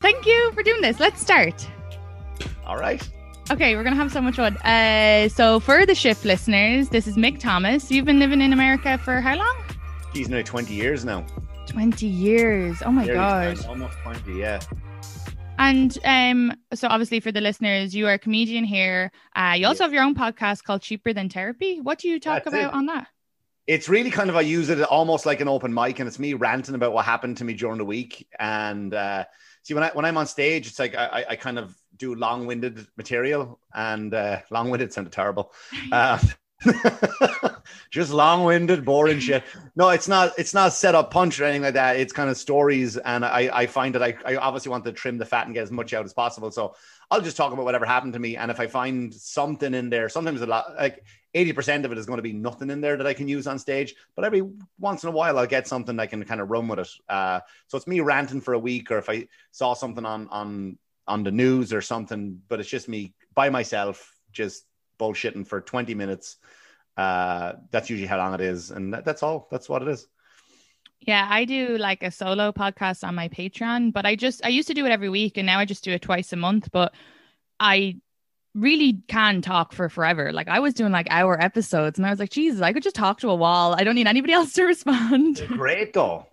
Thank you for doing this. Let's start. All right. Okay, we're gonna have so much fun. Uh, so for the shift listeners, this is Mick Thomas. You've been living in America for how long? He's now 20 years now. Twenty years. Oh my god. Almost 20, yeah. And um, so obviously for the listeners, you are a comedian here. Uh, you also Yeah. have your own podcast called Cheaper Than Therapy. What do you talk That's about it. on that? It's really kind of, I use it almost like an open mic and it's me ranting about what happened to me during the week. And uh, see, when, I, when I'm on stage, it's like I, I- kind of do long winded material and uh, long winded sounded terrible. Uh, just long winded, boring shit. No, it's not. It's not set up punch or anything like that. It's kind of stories, and I, I find that I, I obviously want to trim the fat and get as much out as possible. So I'll just talk about whatever happened to me, and if I find something in there, sometimes a lot, like eighty percent of it is going to be nothing in there that I can use on stage. But every once in a while, I'll get something I can kind of run with it. Uh, so it's me ranting for a week, or if I saw something on on on the news or something, but it's just me by myself, just bullshitting for twenty minutes. Uh, that's usually how long it is, and that, that's all. That's what it is. Yeah, I do like a solo podcast on my Patreon, but I just I used to do it every week and now I just do it twice a month, but I really can talk for forever. Like I was doing like hour episodes and I was like, Jesus, I could just talk to a wall. I don't need anybody else to respond. They're great though.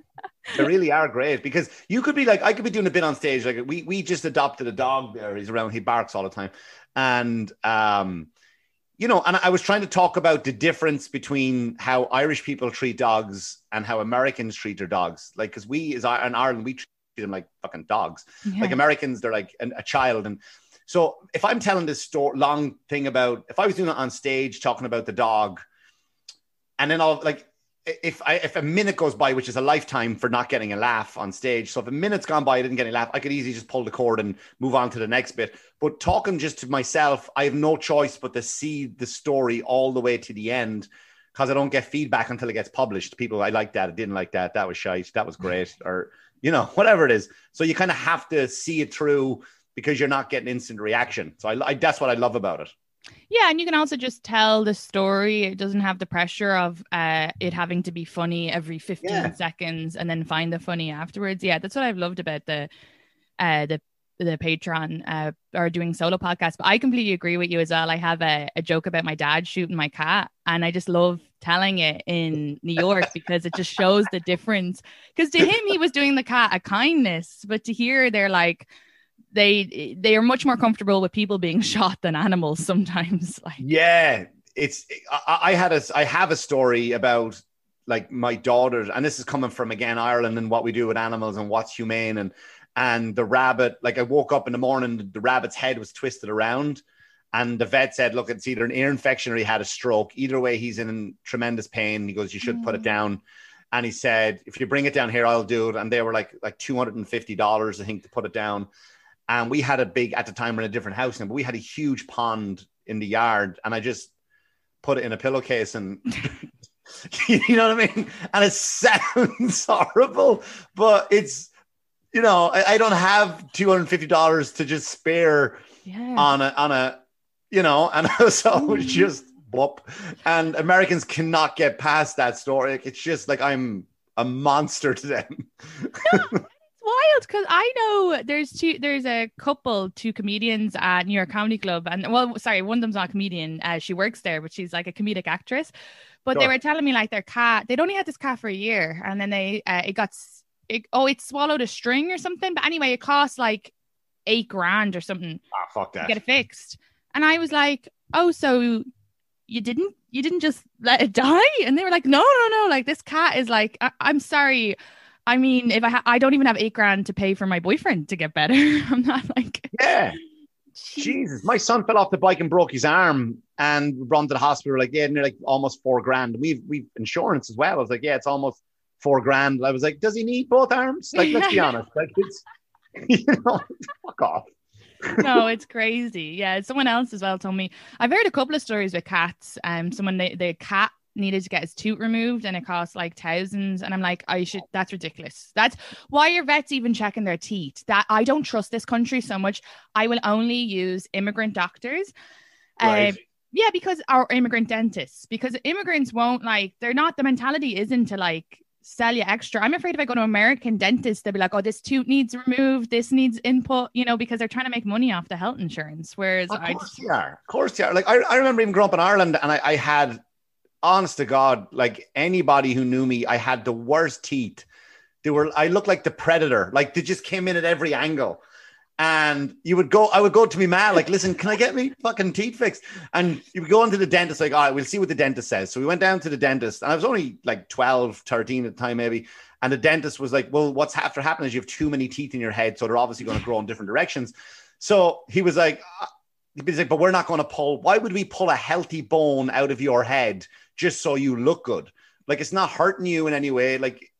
They really are great because you could be like, I could be doing a bit on stage. Like we we just adopted a dog there. He's around. He barks all the time, and um, you know, and I was trying to talk about the difference between how Irish people treat dogs and how Americans treat their dogs. Like, because we, as in Ireland, we treat them like fucking dogs. Yeah. Like Americans, they're like an, a child. And so if I'm telling this story, long thing about, if I was doing it on stage talking about the dog, and then I'll like, if I if a minute goes by, which is a lifetime for not getting a laugh on stage, so if a minute's gone by, I didn't get any laugh, I could easily just pull the cord and move on to the next bit. But talking just to myself, I have no choice but to see the story all the way to the end because I don't get feedback until it gets published. People, I like that, I didn't like that, that was shite, that was mm. great, or you know, whatever it is. So you kind of have to see it through because you're not getting instant reaction. So I, I that's what I love about it. Yeah, and you can also just tell the story. It doesn't have the pressure of uh, it having to be funny every 15 Yeah. seconds and then find the funny afterwards. Yeah, that's what I've loved about the uh, the the Patreon uh, or doing solo podcasts. But I completely agree with you as well. I have a, a joke about my dad shooting my cat, and I just love telling it in New York because it just shows the difference. Because to him, he was doing the cat a kindness, but to hear they're like they they are much more comfortable with people being shot than animals sometimes. Like Yeah, it's I, I had a I have a story about like my daughter, and this is coming from again Ireland and what we do with animals and what's humane and and the rabbit. Like I woke up in the morning, the rabbit's head was twisted around, and the vet said, "Look, it's either an ear infection or he had a stroke. Either way, he's in tremendous pain." He goes, "You should put it Mm. down." And he said, "If you bring it down here, I'll do it." And they were like like two hundred and fifty dollars, I think, to put it down. And we had a big at the time we're in a different house now, but we had a huge pond in the yard, and I just put it in a pillowcase and you know what I mean? And it sounds horrible, but it's you know, I, I don't have two hundred fifty dollars to just spare yeah. on a on a you know, and so it's mm-hmm. just whoop. And Americans cannot get past that story. It's just like I'm a monster to them. Wild because I know there's two there's a couple two comedians at New York Comedy Club and well sorry one of them's not a comedian uh, she works there but she's like a comedic actress but sure. they were telling me like their cat they'd only had this cat for a year and then they uh, it got it, oh it swallowed a string or something but anyway it cost like eight grand or something ah fuck that to get it fixed and I was like oh so you didn't you didn't just let it die and they were like no no no like this cat is like I- I'm sorry I mean, if I ha- I don't even have eight grand to pay for my boyfriend to get better. I'm not like yeah. Jesus, my son fell off the bike and broke his arm, and run to the hospital. Like, yeah, and they're like almost four grand. We've we've insurance as well. I was like, yeah, it's almost four grand. I was like, does he need both arms? Like, let's be honest. Like, it's you know, fuck off. no, it's crazy. Yeah, someone else as well told me. I've heard a couple of stories with cats. Um, someone they, the cat needed to get his tooth removed and it cost like thousands. And i'm like i should that's ridiculous. That's why are vets even checking their teeth? That i don't trust this country so much. I will only use immigrant doctors. Right. Um, yeah because our immigrant dentists because immigrants won't like they're not the mentality isn't to like sell you extra. I'm afraid if i go to american dentist they'll be like oh this tooth needs removed. This needs input you know because they're trying to make money off the health insurance. Whereas of i course just... you are. Of course you are. Like I, I remember even growing up in ireland and I, I had honest to God, like anybody who knew me, I had the worst teeth. They were, I looked like the predator. Like they just came in at every angle. And you would go, I would go to me man, like, listen, can I get me fucking teeth fixed? And you would go into the dentist, like, all right, we'll see what the dentist says. So we went down to the dentist, and I was only like 12, 13 at the time, maybe. And the dentist was like, well, what's after happening is you have too many teeth in your head. So they're obviously going to grow in different directions. So he was like, he's like, but we're not going to pull. Why would we pull a healthy bone out of your head just so you look good. Like it's not hurting you in any way. Like,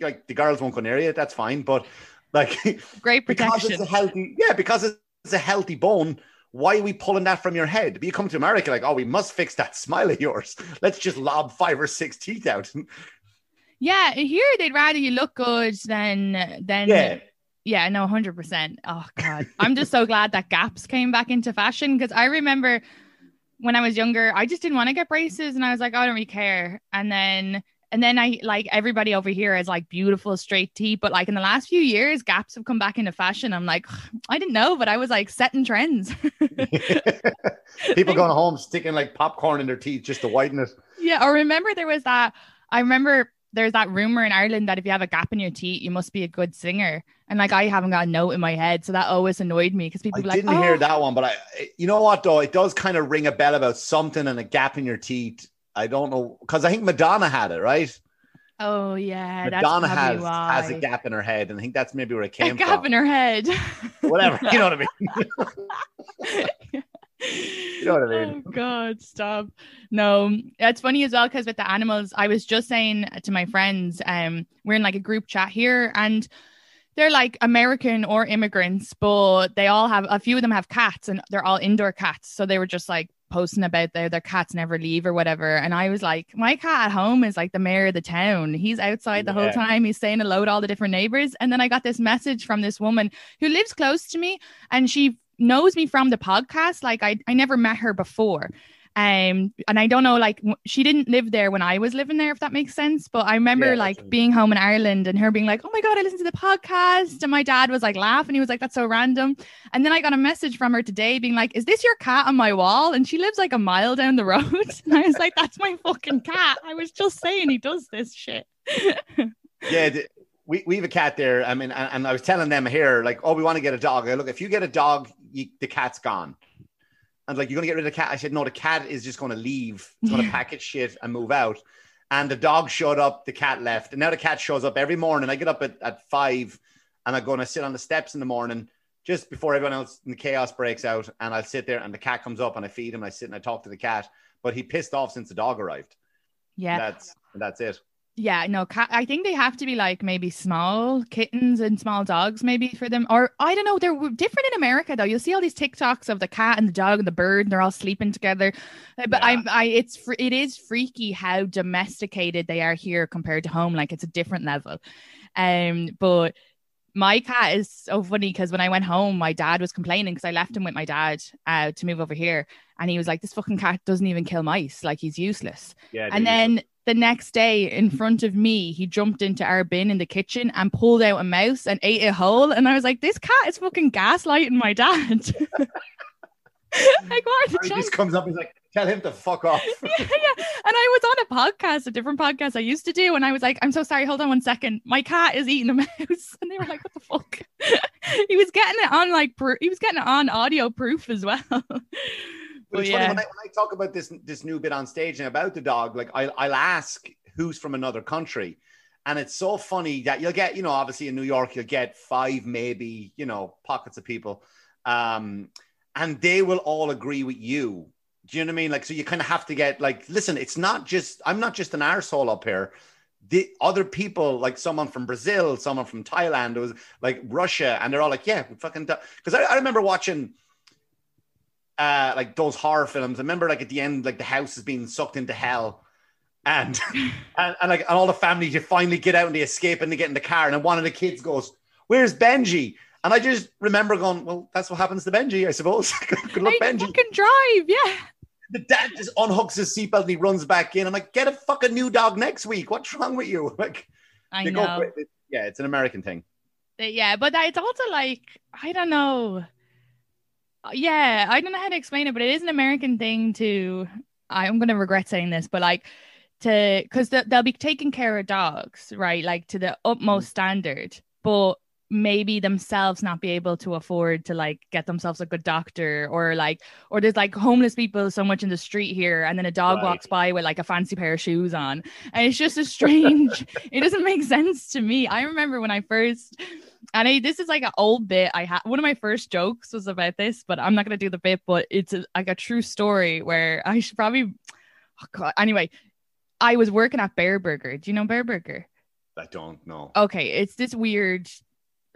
like the girls won't go near you. That's fine. But like, great protection. Because it's a healthy, yeah, because it's a healthy bone. Why are we pulling that from your head? But you come to America, like, oh, we must fix that smile of yours. Let's just lob five or six teeth out. Yeah, here they'd rather you look good than than yeah. Yeah, no, 100%. Oh, God. I'm just so glad that gaps came back into fashion because I remember when I was younger, I just didn't want to get braces, and I was like, oh, I don't really care. And then and then I like everybody over here has like beautiful straight teeth, but like in the last few years, gaps have come back into fashion. I'm like, I didn't know, but I was like setting trends. People going home sticking like popcorn in their teeth just to whiten it. Yeah, or remember there was that. I remember there's that rumor in Ireland that if you have a gap in your teeth, you must be a good singer. And like I haven't got a note in my head, so that always annoyed me because people I like, didn't oh. hear that one, but I, you know what though, it does kind of ring a bell about something and a gap in your teeth. I don't know because I think Madonna had it, right? Oh yeah, Madonna has why. has a gap in her head, and I think that's maybe where it came a gap from. in her head. Whatever, you know what I mean. you know what I mean? Oh God, stop. No, it's funny as well because with the animals, I was just saying to my friends, um, we're in like a group chat here and they're like American or immigrants, but they all have a few of them have cats and they're all indoor cats. So they were just like posting about their their cats never leave or whatever. And I was like, my cat at home is like the mayor of the town. He's outside the yeah. whole time. He's saying hello to all the different neighbors. And then I got this message from this woman who lives close to me and she knows me from the podcast. Like I, I never met her before. Um, and I don't know, like she didn't live there when I was living there, if that makes sense. But I remember yeah, like being home in Ireland and her being like, "Oh my god, I listened to the podcast," and my dad was like laughing. He was like, "That's so random." And then I got a message from her today, being like, "Is this your cat on my wall?" And she lives like a mile down the road. and I was like, "That's my fucking cat." I was just saying he does this shit. yeah, we, we have a cat there. I mean, and, and, I was telling them here, like, oh, we want to get a dog. I look, if you get a dog, you, the cat's gone. And like, you're gonna get rid of the cat. I said, no, the cat is just gonna leave. It's gonna pack its shit and move out. And the dog showed up, the cat left. And now the cat shows up every morning. I get up at, at five and I'm gonna sit on the steps in the morning just before everyone else in the chaos breaks out. And I'll sit there and the cat comes up and I feed him. and I sit and I talk to the cat. But he pissed off since the dog arrived. Yeah. That's and that's it. Yeah, no, cat, I think they have to be like maybe small kittens and small dogs, maybe for them. Or I don't know, they're different in America though. You'll see all these TikToks of the cat and the dog and the bird, and they're all sleeping together. Uh, but yeah. I'm, I, it's it is freaky how domesticated they are here compared to home. Like it's a different level. Um, but my cat is so funny because when I went home, my dad was complaining because I left him with my dad uh, to move over here, and he was like, "This fucking cat doesn't even kill mice. Like he's useless." Yeah. And then the next day in front of me, he jumped into our bin in the kitchen and pulled out a mouse and ate it whole. And I was like, this cat is fucking gaslighting my dad. like, what are the He chances? just comes up. He's like, "Tell him to fuck off." yeah, yeah. And I was on a podcast, a different podcast I used to do, and I was like, I'm so sorry, hold on one second. My cat is eating a mouse. And they were like, what the fuck? he was getting it on like pro- he was getting it on audio proof as well. But it's funny yeah. when I, when I talk about this this new bit on stage and about the dog, like I'll, I'll ask who's from another country, and it's so funny that you'll get, you know, obviously in New York you'll get five, maybe, you know, pockets of people, um, and they will all agree with you. Do you know what I mean? Like, so you kind of have to get like, listen, it's not just I'm not just an arsehole up here. The other people, like someone from Brazil, someone from Thailand, it was like Russia, and they're all like, yeah, we fucking because I, I remember watching uh like those horror films. I remember like at the end, like the house is being sucked into hell. And, and and like and all the families you finally get out and they escape and they get in the car and then one of the kids goes, Where's Benji? And I just remember going, Well, that's what happens to Benji, I suppose. Good luck, I Benji. Can drive, yeah. The dad just unhooks his seatbelt and he runs back in. I'm like, get a fucking new dog next week. What's wrong with you? Like I know. it. Yeah, it's an American thing. Yeah, but it's also like I don't know. Uh, Yeah, I don't know how to explain it, but it is an American thing to. I'm gonna regret saying this, but like to because they'll be taking care of dogs, right? Like to the utmost standard, but maybe themselves not be able to afford to like get themselves a good doctor or like or there's like homeless people so much in the street here and then a dog Right. walks by with like a fancy pair of shoes on and it's just a strange it doesn't make sense to me i remember when i first and I, this is like an old bit i had one of my first jokes was about this but i'm not going to do the bit but it's a, like a true story where i should probably oh God. anyway i was working at Bareburger do you know Bareburger I don't know. okay it's this weird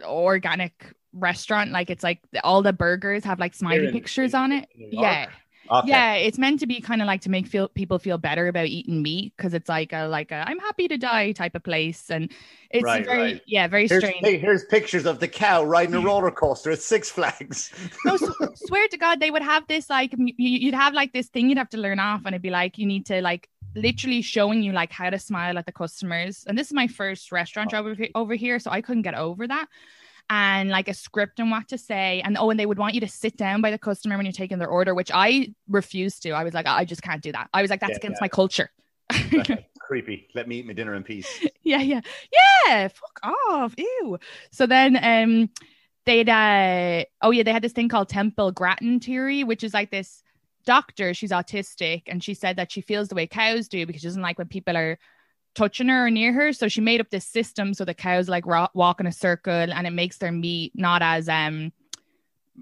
organic restaurant. Like it's like all the burgers have like smiley in- pictures on it. Yeah. Okay. yeah it's meant to be kind of like to make feel people feel better about eating meat because it's like a like a i'm happy to die type of place. And it's Right, very right. yeah very Here's, strange. hey, here's pictures of the cow riding a roller coaster at Six Flags. no, s- swear to God, they would have this like m- you- you'd have like this thing you'd have to learn off, and it'd be like you need to like literally showing you like how to smile at the customers. And this is my first restaurant job over here, so I couldn't get over that. And like a script and what to say, and oh, and they would want you to sit down by the customer when you're taking their order, which I refused to. I was like, I just can't do that. I was like, that's Yeah, against yeah. my culture. Creepy. Let me eat my dinner in peace. yeah, yeah, yeah. Fuck off. Ew. So then um they'd uh oh yeah, they had this thing called Temple Grandin theory, which is like this doctor, she's autistic, and she said that she feels the way cows do because she doesn't like when people are touching her or near her. So she made up this system so the cows like ro- walk in a circle and it makes their meat not as um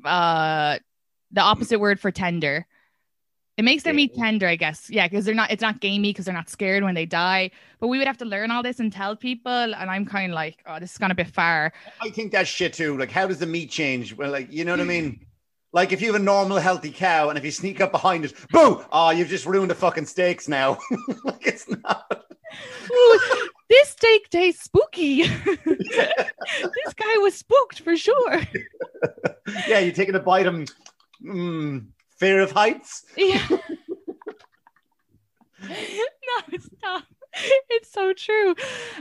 uh the opposite word for tender. It makes their meat tender, I guess. Yeah, because they're not. It's not gamey because they're not scared when they die. But we would have to learn all this and tell people, and I'm kind of like, oh, this is gone a bit far. I think that's shit too. Like, how does the meat change? Well, like, you know what I mean? Like, if you have a normal, healthy cow, and if you sneak up behind it, boo! Oh, you've just ruined the fucking steaks now. like, it's not. Ooh, this steak tastes spooky. this guy was spooked for sure. Yeah, you're taking a bite of mm, fear of heights. Yeah. no, stop. It's so true.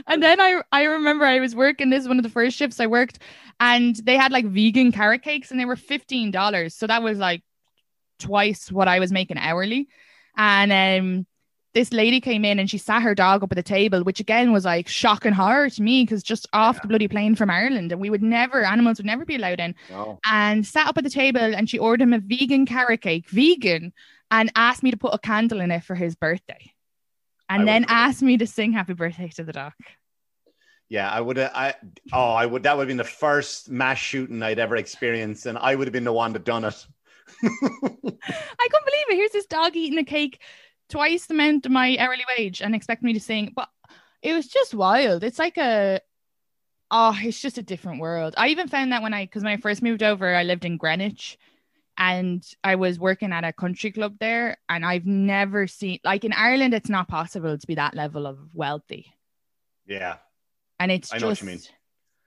And then I I remember I was working this is one of the first shifts I worked and they had like vegan carrot cakes and they were $15. So that was like twice what I was making hourly. And um this lady came in and she sat her dog up at the table, which again was like shock and horror to me because just off the bloody plane from Ireland and we would never animals would never be allowed in No. and sat up at the table and she ordered him a vegan carrot cake, vegan, and asked me to put a candle in it for his birthday. And I then would- asked me to sing happy birthday to the dog. Yeah, I would have. I oh, I would. That would have been the first mass shooting I'd ever experienced, and I would have been the one that done it. I couldn't believe it. Here's this dog eating a cake twice the amount of my hourly wage and expect me to sing. But it was just wild. It's like a oh, it's just a different world. I even found that when I because when I first moved over, I lived in Greenwich and I was working at a country club there, and I've never seen like in Ireland, it's not possible to be that level of wealthy. yeah, And it's I what just mean.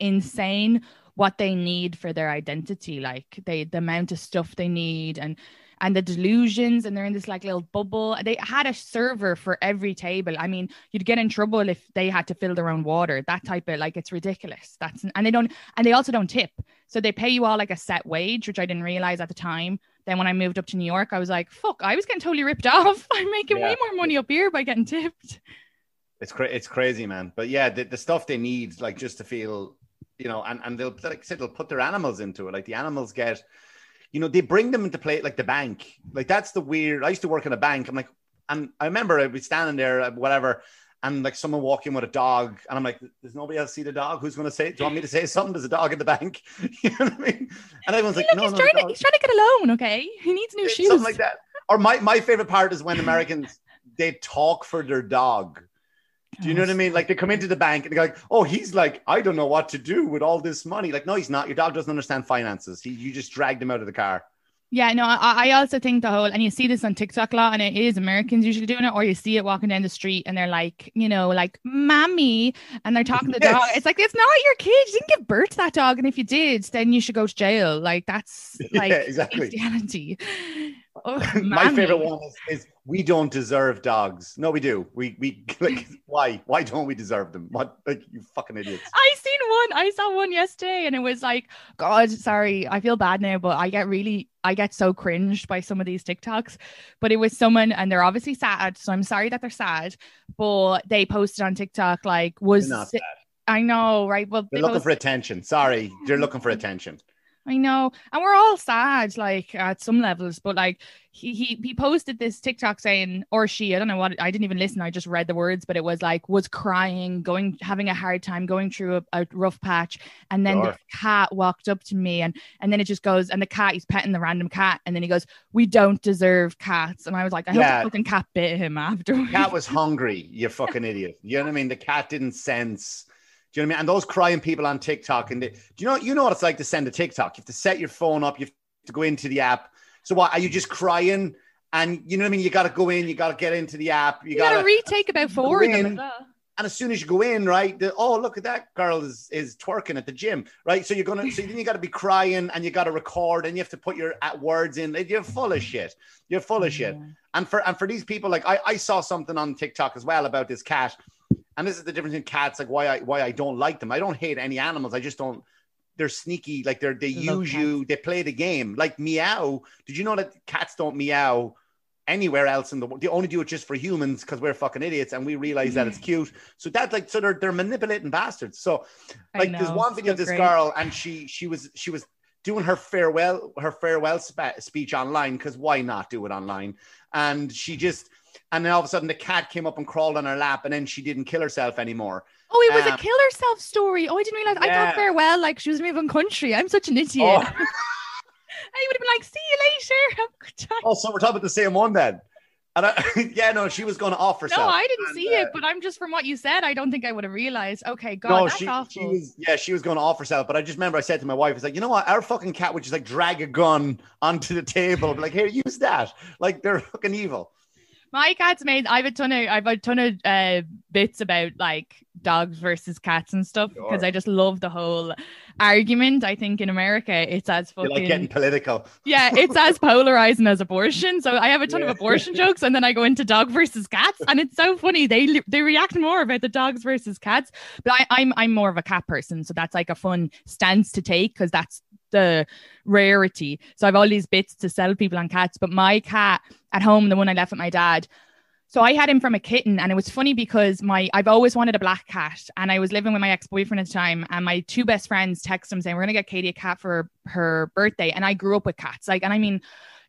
insane what they need for their identity. Like they the amount of stuff they need and and the delusions and they're in this like little bubble. They had a server for every table. I mean, you'd get in trouble if they had to fill their own water. That type of like it's ridiculous. That's and they don't and they also don't tip. So they pay you all like a set wage, which I didn't realize at the time. Then when I moved up to New York, I was like, fuck, I was getting totally ripped off. I'm making yeah. way more money up here by getting tipped. It's cra- it's crazy, man. But yeah, the, the stuff they need, like just to feel, you know, and, and they'll like I said, they'll put their animals into it. Like the animals get you know, they bring them into play like the bank. Like that's the weird. I used to work in a bank. I'm like, and I remember I'd be standing there, whatever, and like someone walking with a dog, and I'm like, does nobody else see the dog? Who's going to say? Do you want me to say something? There's a dog in the bank. you know what I mean? And everyone's like, no, he's no, trying to, he's trying to get a loan. Okay, he needs new shoes. Something like that. Or my my favorite part is when Americans they talk for their dog. Do you know what I mean? Like they come into the bank and they're like, "Oh, he's like, I don't know what to do with all this money." Like, no, he's not. Your dog doesn't understand finances. He, you just dragged him out of the car. Yeah, no, I, I also think the whole, and you see this on TikTok a lot, and it is Americans usually doing it, or you see it walking down the street and they're like, you know, like, mommy, and they're talking to the yes. dog. It's like, it's not your kid. You didn't give birth to that dog. And if you did, then you should go to jail. Like, that's like yeah, exactly. Christianity. Oh, My favorite one is, is, we don't deserve dogs. No, we do. We we like why? Why don't we deserve them? What like you fucking idiots. I seen one. I saw one yesterday and it was like, God, sorry, I feel bad now, but I get really I get so cringed by some of these TikToks. But it was someone and they're obviously sad. So I'm sorry that they're sad. But they posted on TikTok like was I know, right? Well, they're looking for attention. Sorry, they're looking for attention. I know. And we're all sad, like at some levels, but like he, he he posted this TikTok saying, or she, I don't know what I didn't even listen, I just read the words, but it was like was crying, going having a hard time, going through a, a rough patch. And then sure. the cat walked up to me and and then it just goes, and the cat, he's petting the random cat, and then he goes, We don't deserve cats. And I was like, I yeah. hope the fucking cat bit him after. Cat was hungry, you fucking idiot. You know what I mean? The cat didn't sense do you know what I mean? And those crying people on TikTok, and they, do you know you know what it's like to send a TikTok? You have to set your phone up, you have to go into the app. So what are you just crying? And you know what I mean? You got to go in, you got to get into the app. You, you got to retake about four of them. And as soon as you go in, right, the, oh look at that girl is is twerking at the gym, right? So you're gonna, so then you got to be crying and you got to record and you have to put your uh, words in. You're full of shit. You're full of shit. And for and for these people, like I, I saw something on TikTok as well about this cat and this is the difference in cats like why i why i don't like them. I don't hate any animals. I just don't they're sneaky like they're they use you they play the game. Like meow did you know that cats don't meow anywhere else in the world? They only do it just for humans because we're fucking idiots and we realize that it's cute. So that's like so they're, they're manipulating bastards. So like there's one video so of this great. girl and she she was she was doing her farewell her farewell spe- speech online because why not do it online? And she just and then all of a sudden the cat came up and crawled on her lap, and then she didn't kill herself anymore. Oh, it was um, a kill herself story. Oh, I didn't realize. Yeah. I thought farewell, like she was moving country. I'm such an idiot. Oh. I would have been like, "See you later." oh, so we're talking about the same one then. And I, yeah, no, she was going to off herself. No, I didn't and, see uh, it, but I'm just from what you said, I don't think I would have realized. Okay, God, no, that's she, awful. She was, yeah, she was going to off herself, but I just remember I said to my wife, "It's like you know what? Our fucking cat would just like drag a gun onto the table, like here, use that. Like they're fucking evil." My cat's made. I have a ton of. I have a ton of uh, bits about like dogs versus cats and stuff because sure. I just love the whole argument. I think in America it's as fucking like getting political. Yeah, it's as polarizing as abortion. So I have a ton yeah. of abortion jokes, and then I go into dog versus cats, and it's so funny. They they react more about the dogs versus cats, but I, I'm I'm more of a cat person, so that's like a fun stance to take because that's the rarity. So I've all these bits to sell people on cats, but my cat at home, the one I left with my dad. So I had him from a kitten, and it was funny because my I've always wanted a black cat, and I was living with my ex boyfriend at the time, and my two best friends texted him saying we're gonna get Katie a cat for her birthday, and I grew up with cats, like, and I mean,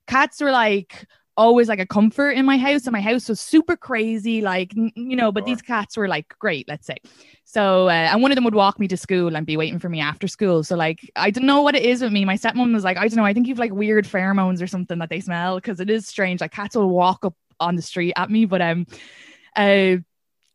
cats were like always like a comfort in my house, and my house was super crazy, like you know, but sure. these cats were like great, let's say. So, uh, and one of them would walk me to school and be waiting for me after school. So, like, I don't know what it is with me. My stepmom was like, I don't know, I think you've like weird pheromones or something that they smell because it is strange. Like, cats will walk up on the street at me, but um, uh,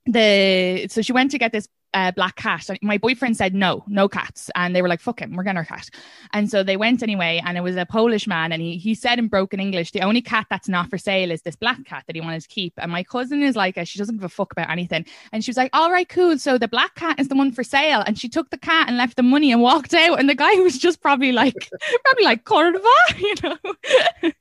the so she went to get this uh, black cat. My boyfriend said no, no cats, and they were like, "Fuck him, we're getting our cat." And so they went anyway, and it was a Polish man, and he he said in broken English, "The only cat that's not for sale is this black cat that he wanted to keep." And my cousin is like, she doesn't give a fuck about anything, and she was like, "All right, cool. So the black cat is the one for sale," and she took the cat and left the money and walked out, and the guy was just probably like, probably like Cordova, you know.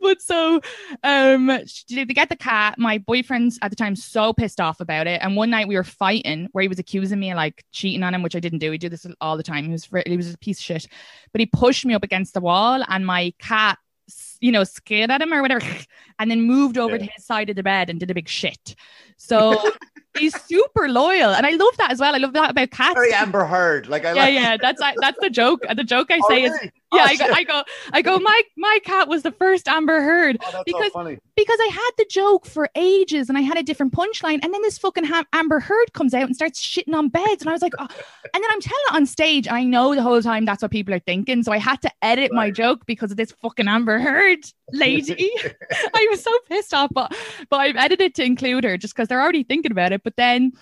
but so, um, they get the cat. My boyfriend's at the time so pissed off about it, and one night we were fighting where he was accusing me of like cheating on him, which I didn't do. He did this all the time. He was he was a piece of shit, but he pushed me up against the wall, and my cat, you know, scared at him or whatever, and then moved over yeah. to his side of the bed and did a big shit. So he's super loyal, and I love that as well. I love that about cats. Very Amber Heard, like I yeah, like- yeah. That's that's the joke. The joke I oh, say oh, is yeah. Oh, I, go, I go, I go. My my cat was the first Amber Heard oh, because so because I had the joke for ages and I had a different punchline, and then this fucking ha- Amber Heard comes out and starts shitting on beds, and I was like, oh. and then I'm telling it on stage, and I know the whole time that's what people are thinking, so I had to edit right. my joke because of this fucking Amber Heard lady. I was so pissed off, but but I've edited to include her just because they're already thinking about it. But then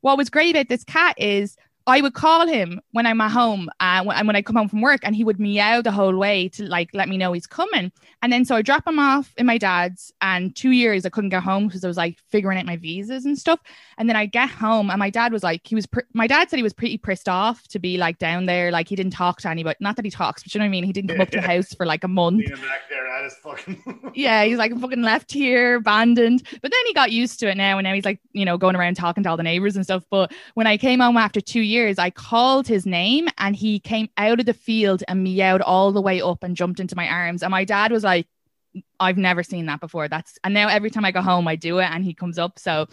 what was great about this cat is I would call him when I'm at home uh, and when I come home from work, and he would meow the whole way to like let me know he's coming. And then so I drop him off in my dad's, and two years I couldn't get home because I was like figuring out my visas and stuff. And then I get home, and my dad was like, he was, pr- my dad said he was pretty pissed off to be like down there, like he didn't talk to anybody. Not that he talks, but you know what I mean. He didn't come up to the house for like a month. Fucking... yeah, he's like fucking left here, abandoned. But then he got used to it now, and now he's like, you know, going around talking to all the neighbors and stuff. But when I came home after two years years, I called his name and he came out of the field and meowed all the way up and jumped into my arms. And my dad was like, I've never seen that before. That's and now every time I go home, I do it, and he comes up. So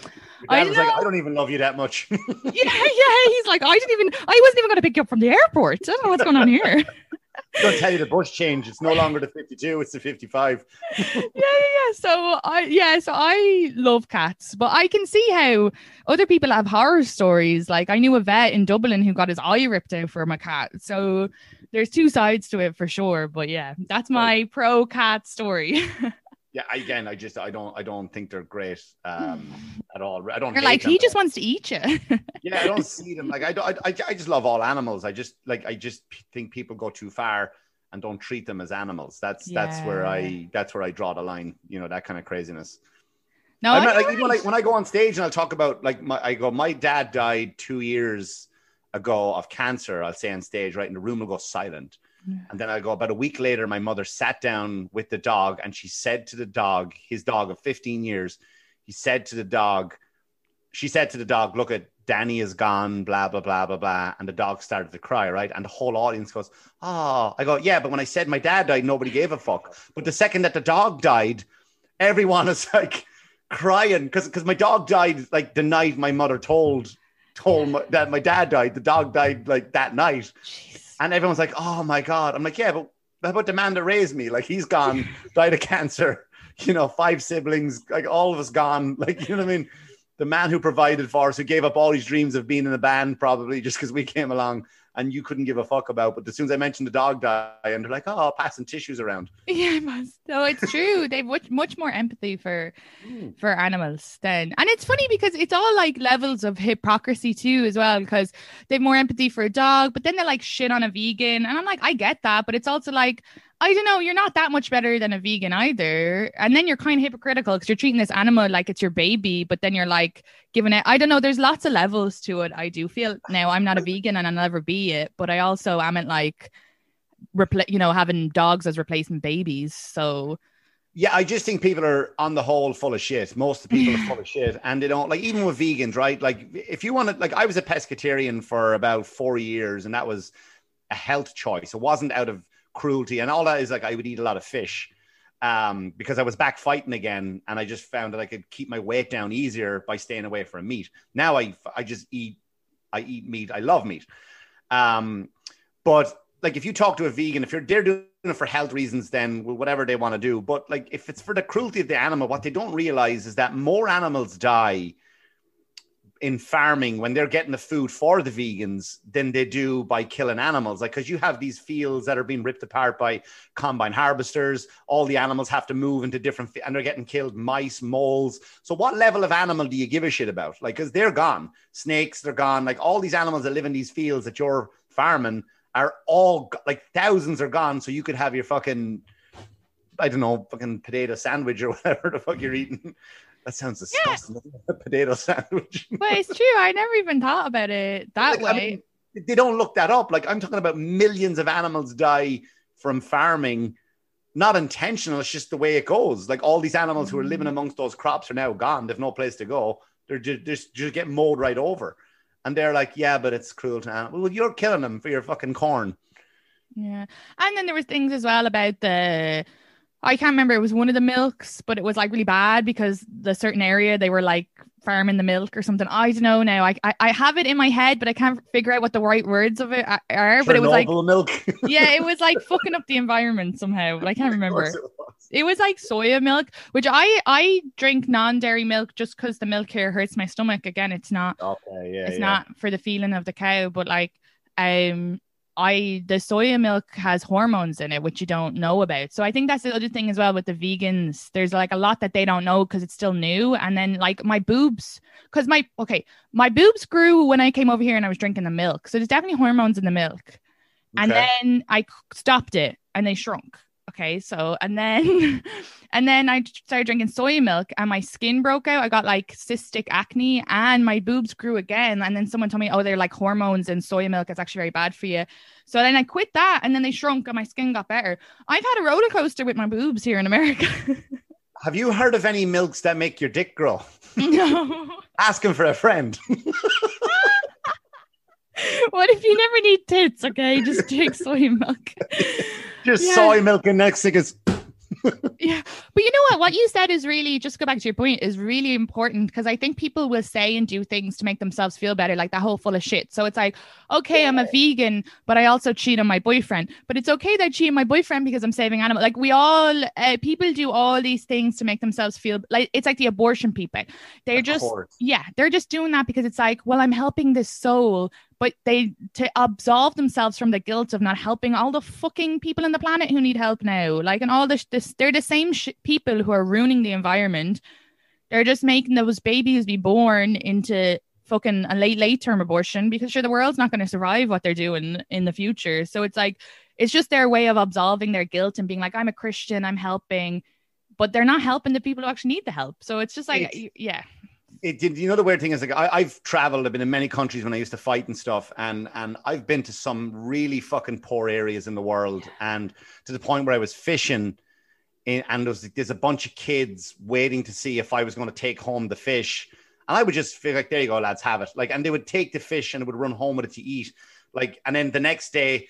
I was know. like, I don't even love you that much. yeah, yeah. He's like, I didn't even, I wasn't even going to pick you up from the airport. I don't know what's going on here. Don't tell you the bus change. It's no longer the 52, it's the 55. yeah, yeah, yeah. So I yeah, so I love cats, but I can see how other people have horror stories. Like I knew a vet in Dublin who got his eye ripped out from a cat. So there's two sides to it for sure. But yeah, that's my pro cat story. yeah again i just i don't i don't think they're great um at all. I don't You're like them, he just wants to eat you. Yeah i don't see them. Like I, don't, I i just love all animals. I just like i just think people go too far and don't treat them as animals. That's yeah. that's where i that's where i draw the line you know that kind of craziness. No I'm not, like even when I, when I go on stage and i'll talk about like my i go my dad died two years ago of cancer i'll say on stage right and the room will go silent and then I go about a week later, my mother sat down with the dog and she said to the dog, his dog of 15 years, he said to the dog, she said to the dog, look at Danny is gone, blah, blah, blah, blah, blah. And the dog started to cry, right? And the whole audience goes, Oh, I go, yeah, but when I said my dad died, nobody gave a fuck. But the second that the dog died, everyone is like crying because because my dog died like the night my mother told told my, that my dad died. The dog died like that night. Jeez. And everyone's like, oh my God. I'm like, yeah, but how about the man that raised me? Like he's gone, died of cancer, you know, five siblings, like all of us gone. Like, you know what I mean? The man who provided for us, who gave up all his dreams of being in a band, probably just because we came along and you couldn't give a fuck about. But as soon as I mentioned the dog die, and they're like, oh, passing tissues around. Yeah, I must. No, it's true. They've much, much more empathy for mm. for animals than, and it's funny because it's all like levels of hypocrisy too, as well. Because they've more empathy for a dog, but then they're like shit on a vegan, and I'm like, I get that, but it's also like I don't know, you're not that much better than a vegan either. And then you're kind of hypocritical because you're treating this animal like it's your baby, but then you're like giving it, I don't know, there's lots of levels to it. I do feel now I'm not a vegan and I'll never be it, but I also am not like, repl- you know, having dogs as replacement babies. So, yeah, I just think people are on the whole full of shit. Most of the people are full of shit, and they don't like even with vegans, right? Like, if you want to, like, I was a pescatarian for about four years, and that was a health choice. It wasn't out of cruelty and all that is like I would eat a lot of fish um, because I was back fighting again, and I just found that I could keep my weight down easier by staying away from meat. Now I I just eat I eat meat. I love meat. Um, but like if you talk to a vegan, if you're they're doing it for health reasons, then whatever they want to do. But like if it's for the cruelty of the animal, what they don't realize is that more animals die in farming when they're getting the food for the vegans than they do by killing animals. Like, because you have these fields that are being ripped apart by combine harvesters, all the animals have to move into different, and they're getting killed mice, moles. So, what level of animal do you give a shit about? Like, because they're gone. Snakes, they're gone. Like, all these animals that live in these fields that you're farming are all like thousands are gone. So, you could have your fucking, I don't know, fucking potato sandwich or whatever the fuck you're eating. That sounds disgusting. A potato sandwich. but it's true. I never even thought about it that Like, I way. mean, they don't look that up. Like I'm talking about millions of animals die from farming, not intentional. It's just the way it goes. Like all these animals who are living mm. amongst those crops are now gone. They've no place to go. They're just, just, just getting mowed right over. And they're like, yeah, but it's cruel to animals. Well, you're killing them for your fucking corn. Yeah. And then there was things as well about the I can't remember it was one of the milks, but it was like really bad because the certain area they were like farming the milk or something. I don't know now. I I, I have it in my head, but I can't figure out what the right words of it are. But it was like milk. yeah, it was like fucking up the environment somehow, but I can't remember. it was. It was like soya milk, which I I drink non-dairy milk just because the milk here hurts my stomach. Again, it's not Okay, yeah, it's yeah. not for the feeling of the cow, but like um I the soya milk has hormones in it which you don't know about. So I think that's the other thing as well with the vegans. There's like a lot that they don't know because it's still new. And then like my boobs, because my okay, my boobs grew when I came over here and I was drinking the milk. So there's definitely hormones in the milk. And then I stopped it and they shrunk. Okay, so and then and then I started drinking soy milk and my skin broke out. I got like cystic acne and my boobs grew again. And then someone told me, oh, they're like hormones and soy milk. It's actually very bad for you. So then I quit that and then they shrunk and my skin got better. I've had a roller coaster with my boobs here in America. Have you heard of any milks that make your dick grow? no. Asking for a friend. what if you never need tits? Okay, just drink soy milk. Just Yeah. soy milk and next thing is Yeah. But you know what? What you said is really, just go back to your point, is really important because I think people will say and do things to make themselves feel better, like that whole full of shit. So it's like, okay, I'm a vegan, but I also cheat on my boyfriend. But it's okay that I cheat on my boyfriend because I'm saving animals. Like we all, uh, people do all these things to make themselves feel like it's like the abortion people. They're Of just, course. yeah, they're just doing that because it's like, well, I'm helping this soul. But they to absolve themselves from the guilt of not helping all the fucking people on the planet who need help now, like and all this, this they're the same sh- people who are ruining the environment. They're just making those babies be born into fucking a late late term abortion because sure the world's not going to survive what they're doing in the future. So it's like it's just their way of absolving their guilt and being like, I'm a Christian, I'm helping, but they're not helping the people who actually need the help. So it's just like, yeah, it did you know the weird thing is like I, I've traveled i've been in many countries when i used to fight and stuff and and i've been to some really fucking poor areas in the world and to the point where i was fishing in, and there was, there's a bunch of kids waiting to see if i was going to take home the fish and i would just feel like there you go lads have it. Like and they would take the fish and would run home with it to eat. Like and then the next day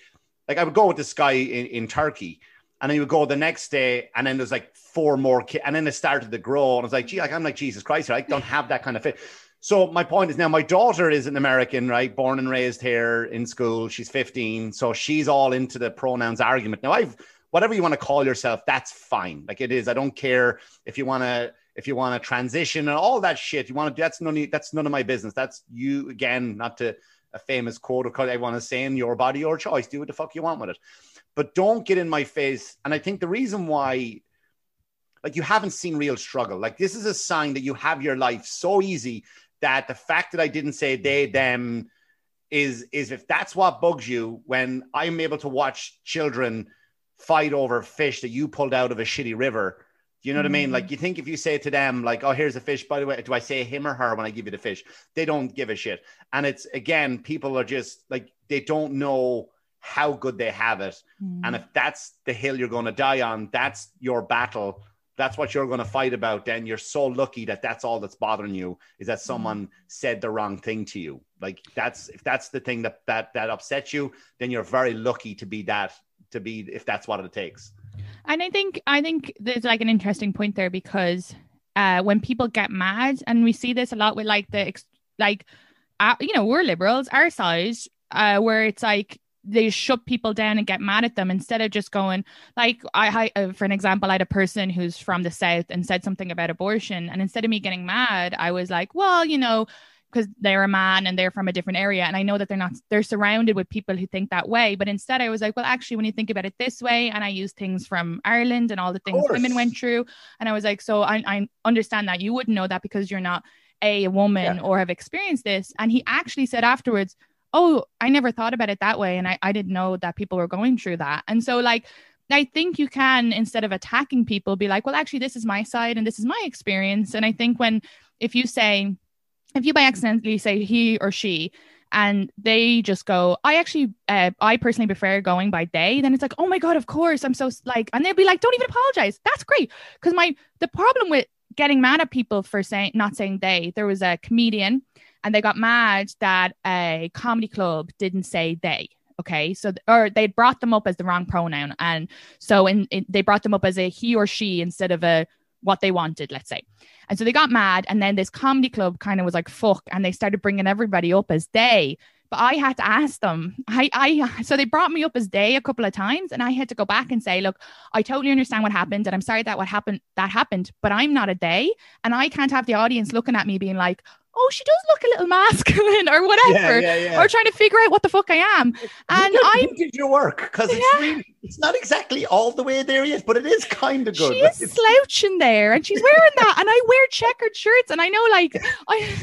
like i would go with this guy in, in turkey and then you would go the next day, and then there's like four more kids, and then it started to grow. And I was like, gee, like, I'm like, Jesus Christ, I don't have that kind of fit. So my point is now my daughter is an American, right? Born and raised here in school. She's 15. So she's all into the pronouns argument. Now I've whatever you want to call yourself, that's fine. Like it is. I don't care if you want to if you want to transition and all that shit. You want to that's none of, that's none of my business. That's you again, not to a famous quote or I want to say in your body, your choice. Do what the fuck you want with it but don't get in my face. And I think the reason why, like, you haven't seen real struggle, like, this is a sign that you have your life so easy that the fact that I didn't say they, them is, is if that's what bugs you when I'm able to watch children fight over fish that you pulled out of a shitty river. Do you know what I mean? Like, mm. you think if you say to them, like, oh, here's a fish, by the way, do I say him or her when I give you the fish? They don't give a shit. And it's, again, people are just like, they don't know how good they have it. And mm. if that's the hill you're going to die on, that's your battle. That's what you're going to fight about. Then you're so lucky that that's all that's bothering you is that mm. someone said the wrong thing to you. Like that's if that's the thing that that that upsets you, then you're very lucky to be that to be if that's what it takes. And I think I think there's like an interesting point there because uh, when people get mad, and we see this a lot with like the ex- like, uh, you know, we're liberals, our size, uh, where it's like they shut people down and get mad at them instead of just going like I, I uh, for an example, I had a person who's from the south and said something about abortion, and instead of me getting mad, I was like, well, you know. Because they're a man and they're from a different area and i know that they're not they're surrounded with people who think that way but instead i was like well actually when you think about it this way and i use things from ireland and all the things women went through and i was like so I, I understand that you wouldn't know that because you're not a, a woman yeah. or have experienced this and he actually said afterwards oh i never thought about it that way and I, I didn't know that people were going through that and so like I think you can, instead of attacking people, be like, well, actually, this is my side and this is my experience. And I think when, if you say, if you by accidentally say he or she and they just go i actually uh, i personally prefer going by they then it's like oh my god of course i'm so like and they'll be like don't even apologize. That's great because my the problem with getting mad at people for saying not saying they there was a comedian and they got mad that a comedy club didn't say they okay? So or they brought them up as the wrong pronoun and so in they brought them up as a he or she instead of a what they wanted let's say and so they got mad. And then this comedy club kind of was like, fuck. And they started bringing everybody up as they. But I had to ask them. I, I, so they brought me up as they a couple of times, and I had to go back and say, look, I totally understand what happened, and I'm sorry that what happened that happened, but I'm not a they, and I can't have the audience looking at me being like, oh, she does look a little masculine or whatever, yeah, yeah, yeah. or trying to figure out what the fuck I am. And I did your work because it's really, it's not exactly all the way there yet, but it is kind of good. She is slouching there, and she's wearing that, and I wear checkered shirts, and I know like I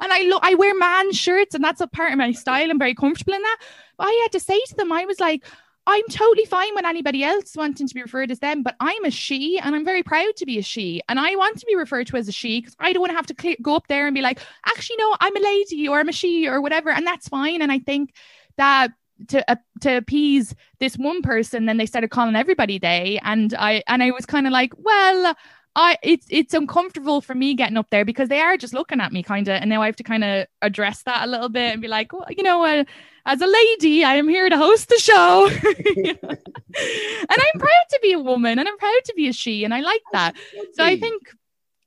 and I look, I wear man shirts, and that's a part of my style. I'm very comfortable in that. But I had to say to them, I was like, I'm totally fine with anybody else wanting to be referred as them, but I'm a she and I'm very proud to be a she. And I want to be referred to as a she because I don't want to have to clear, go up there and be like, actually, no, I'm a lady or I'm a she or whatever. And that's fine. And I think that to uh, to appease this one person, then they started calling everybody they. And I and I was kind of like, well, I it's it's uncomfortable for me getting up there because they are just looking at me kind of, and now I have to kind of address that a little bit and be like, well, you know, uh, as a lady, I am here to host the show, and I'm proud to be a woman, and I'm proud to be a she, and I like that. So I think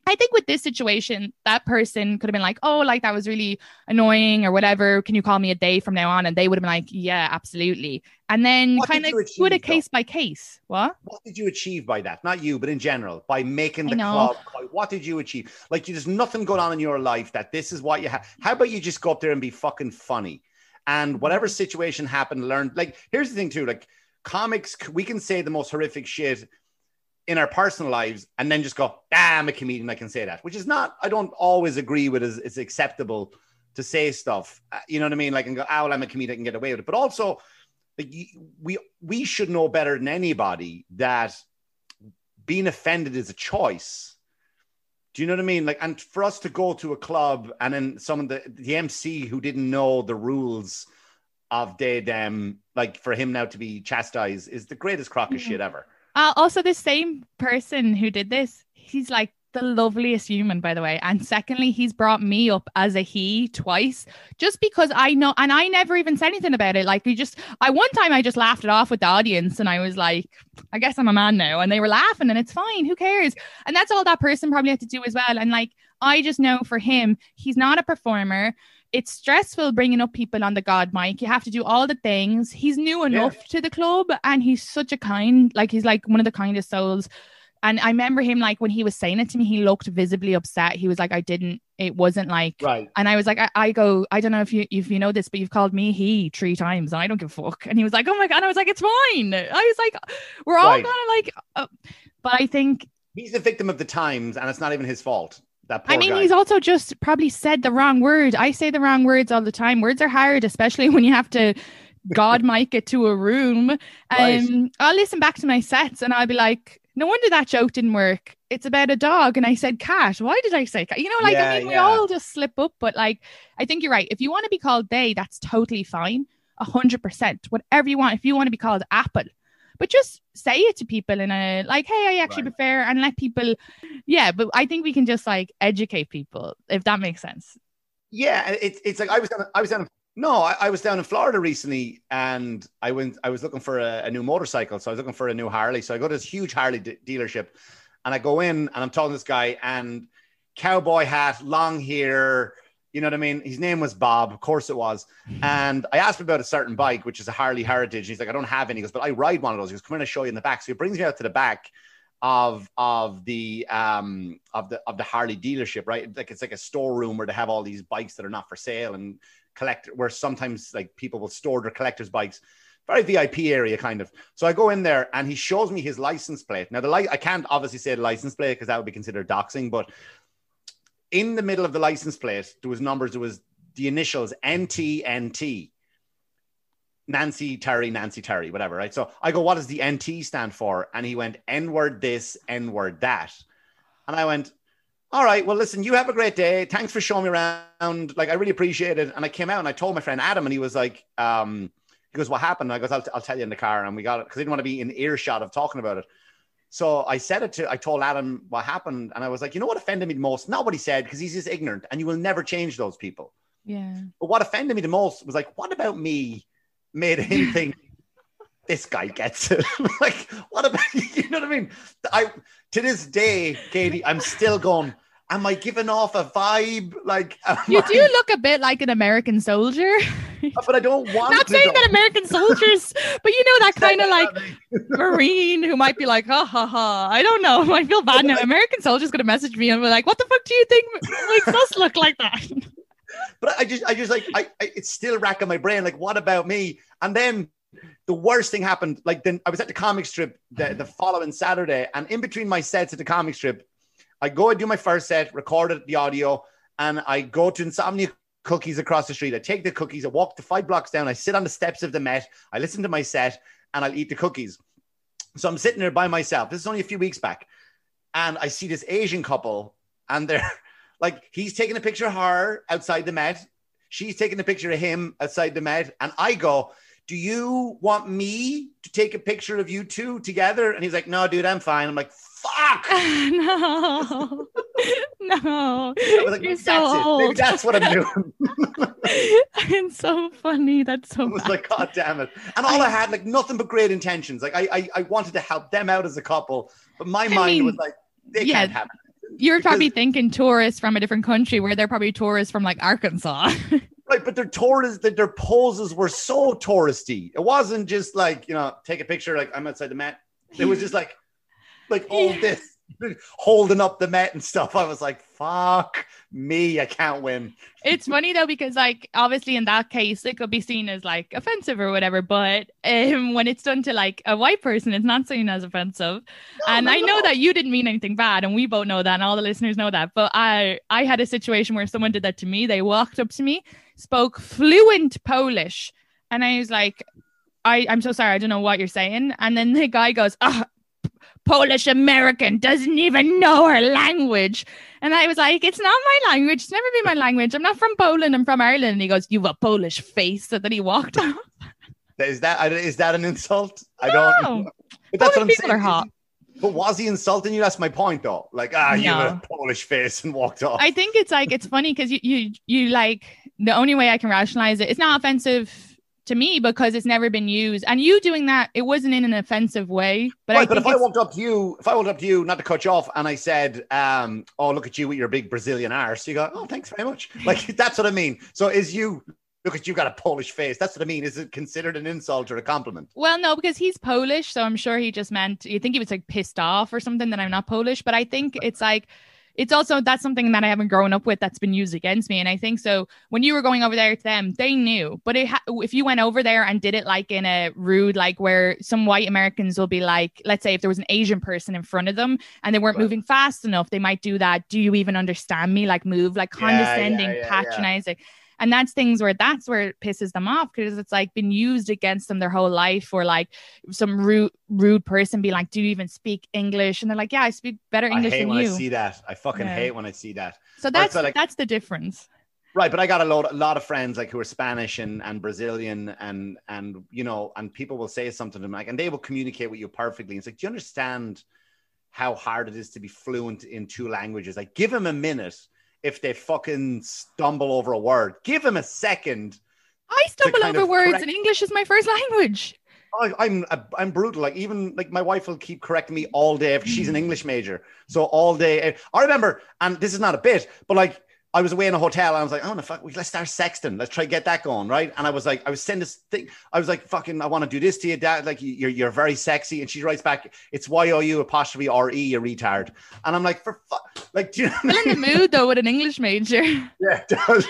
I think with this situation, that person could have been like, oh, like that was really annoying or whatever. Can you call me a day from now on? And they would have been like, yeah, absolutely. And then kind of put a case by case. What? What did you achieve by that? Not you, but in general, by making the club. What did you achieve? Like, there's nothing going on in your life that this is what you have. How about you just go up there and be fucking funny? And whatever situation happened, learn. Like, here's the thing, too. Like, comics, we can say the most horrific shit in our personal lives and then just go, ah, I'm a comedian, I can say that, which is not, I don't always agree with as it's acceptable to say stuff. Uh, you know what I mean? Like, and go, oh, well, I'm a comedian, I can get away with it. But also, like, we, we should know better than anybody that being offended is a choice. Do you know what I mean? Like, and for us to go to a club and then some of the, the MC who didn't know the rules of they, them, like for him now to be chastised is the greatest crock of shit ever. Uh, also, the same person who did this, he's like the loveliest human, by the way. And secondly, he's brought me up as a he twice, just because I know, and I never even said anything about it. Like, we just, I one time I just laughed it off with the audience, and I was like, I guess I'm a man now, and they were laughing, and it's fine. Who cares? And that's all that person probably had to do as well. And like, I just know for him, he's not a performer it's stressful bringing up people on the God mic. You have to do all the things. He's new enough yeah. to the club and he's such a kind, like he's like one of the kindest souls. And I remember him like when he was saying it to me, he looked visibly upset. He was like, I didn't, it wasn't like right. And I was like, I, I, go, I don't know if you if you know this, but you've called me he three times and I don't give a fuck. And he was like, Oh my god. And I was like, it's fine. I was like, we're all right. kind of like uh, but I think he's a victim of the times and it's not even his fault. I mean, guy. he's also just probably said the wrong word. I say the wrong words all the time. Words are hard, especially when you have to God might get to a room. Um, right. I'll listen back to my sets and I'll be like, no wonder that joke didn't work. It's about a dog. And I said cat. Why did I say cat? You know, like, yeah, I mean, we all just slip up. But like, I think you're right. If you want to be called they, that's totally fine. A hundred percent. Whatever you want. If you want to be called apple, but just say it to people in a like, hey, I actually right. prefer and let people, yeah. But I think we can just like educate people if that makes sense. Yeah, it's it's like I was down, I was down. No, I, I, was down in Florida recently, and I went. I was looking for a, a, new motorcycle, so I was looking for a new Harley. So I go to this huge Harley d- dealership, and I go in, and I'm talking to this guy, and cowboy hat, long hair, you know what I mean? His name was Bob. Of course it was. And I asked him about a certain bike, which is a Harley Heritage. He's like, I don't have any. He goes, but I ride one of those. He goes, come in and show you in the back. So he brings me out to the back of of the um of the of the Harley dealership, right? Like it's like a storeroom where they have all these bikes that are not for sale and collect where sometimes like people will store their collectors bikes very VIP area kind of. So I go in there and he shows me his license plate. Now the light I can't obviously say the license plate because that would be considered doxing, but in the middle of the license plate there was numbers. There was the initials NTNT. Nancy Terry, Nancy Terry, whatever, right? So I go, what does the NT stand for? And he went, N word this, N word that. And I went, all right, well, listen, you have a great day. Thanks for showing me around. Like, I really appreciate it. And I came out and I told my friend Adam, and he was like, um, he goes, what happened? And I goes, I'll, I'll tell you in the car. And we got it because I didn't want to be in earshot of talking about it. So I said it to, I told Adam what happened. And I was like, you know what offended me the most? Not what he said, because he's just ignorant and you will never change those people. Yeah. But what offended me the most was like, what about me made him think this guy gets it? like, what about you know what I mean? I to this day, Katie, I'm still going. Am I giving off a vibe? Like You I- do look a bit like an American soldier. Uh, but I don't want Not to. saying that American soldiers, but you know that kind of like Marine who might be like, ha ha ha. I don't know. I feel bad now. American soldier's gonna message me and be like, what the fuck do you think makes us look like that? But I just, I just like, I, I, it's still racking my brain. Like, what about me? And then the worst thing happened. Like, then I was at the comic strip the, the following Saturday, and in between my sets at the comic strip, I go and do my first set, recorded the audio, and I go to Insomnia Cookies across the street. I take the cookies, I walk the five blocks down, I sit on the steps of the Met, I listen to my set, and I'll eat the cookies. So I'm sitting there by myself. This is only a few weeks back, and I see this Asian couple, and they're like, he's taking a picture of her outside the Met. She's taking a picture of him outside the Met. And I go, Do you want me to take a picture of you two together? And he's like, No, dude, I'm fine. I'm like, Fuck. no, no, I like, you're "Maybe so that's it. Maybe old. that's what I'm doing. it's so funny. That's so I was bad. like, God damn it. And all I, had, like, nothing but great intentions. Like, I, I, I wanted to help them out as a couple, but my mind mean, was like, They yeah, can't have it. You're probably thinking tourists from a different country where they're probably tourists from like Arkansas. Right, but their tours, their, their poses were so touristy. It wasn't just like you know, take a picture like I'm outside the Met. It was just like, like all Yeah. this, holding up the Met and stuff. I was like, fuck me, I can't win. it's funny though because like obviously in that case it could be seen as like offensive or whatever, but um, when it's done to like a white person, it's not seen as offensive. and not I know all. that you didn't mean anything bad, and we both know that, and all the listeners know that. But I I had a situation where someone did that to me. They walked up to me, spoke fluent Polish, and I was like, I I'm so sorry, I don't know what you're saying. And then the guy goes, ah. Polish American doesn't even know her language. And I was like, it's not my language. It's never been my language. I'm not from Poland. I'm from Ireland. And he goes, You've a Polish face. So then he walked off. Is that is that an insult? I don't. Know. But that's what I'm Polish people saying. are hot. But was he insulting you? That's my point, though. Like, ah, you have a Polish face and walked off. I think it's like it's funny because you you you like the only way I can rationalize it. It's not offensive to me because it's never been used. And you doing that, it wasn't in an offensive way. But I right, but if I walked up to you, if I walked up to you, not to cut you off, and I said, um, "Oh, look at you with your big Brazilian arse," you go, "Oh, thanks very much." Like that's what I mean. So, is you look at you got a Polish face? That's what I mean. Is it considered an insult or a compliment? Well, no, because he's Polish, so I'm sure he just meant you think he was like pissed off or something that I'm not Polish. But I think it's like it's also that's something that I haven't grown up with that's been used against me. And I think so when you were going over there to them, they knew. But it ha- if you went over there and did it like in a rude, like where some white Americans will be like, let's say if there was an Asian person in front of them and they weren't Right. moving fast enough, they might do that. Do you even understand me? Like move, like Yeah, yeah, condescending, yeah, yeah. patronizing. And that's things where that's where it pisses them off because it's like been used against them their whole life, or like some rude rude person be like, "Do you even speak English?" And they're like, "Yeah, I speak better English. I hate than when you." I see that. I fucking Yeah. hate when I see that. so that's so, like- that's the difference. Right, but I got a lot, a lot of friends like who are Spanish and, and Brazilian, and and you know, and people will say something to them like, and they will communicate with you perfectly. It's like, do you understand how hard it is to be fluent in two languages? Like, give them a minute if they fucking stumble over a word. Give them a second. I stumble over words, correct- and English is my first language. I, I'm I'm brutal. Like even like my wife will keep correcting me all day if she's an English major. So all day. I remember, and this is not a bit, but like I was away in a hotel and I was like, oh no, fuck, let's start sexting. Let's try get that going, right? And I was like, I was sending this thing. I was like, fucking, I want to do this to you, dad. Like you're you're very sexy. And she writes back, it's Y O U apostrophe R E, you retard. And I'm like, for fuck, like, do you know? Still in the mood though with an English major. Yeah, it does.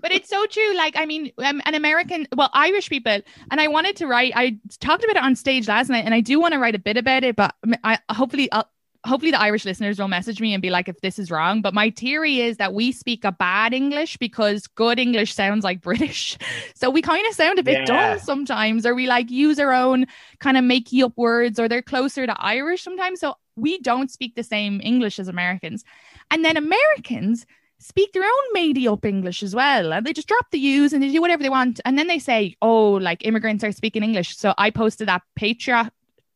but it's so true. Like, I mean, um, an American, well, Irish people, and I wanted to write. I talked about it on stage last night, and I do want to write a bit about it. But I hopefully I'll, hopefully the Irish listeners will message me and be like, if this is wrong. But my theory is that we speak a bad English because good English sounds like British. So we kind of sound a bit yeah. dumb sometimes, or we like use our own kind of makey up words, or they're closer to Irish sometimes. So we don't speak the same English as Americans. And then Americans speak their own made up English as well. And they just drop the U's and they do whatever they want. And then they say, oh, like immigrants are speaking English. So I posted that Patriot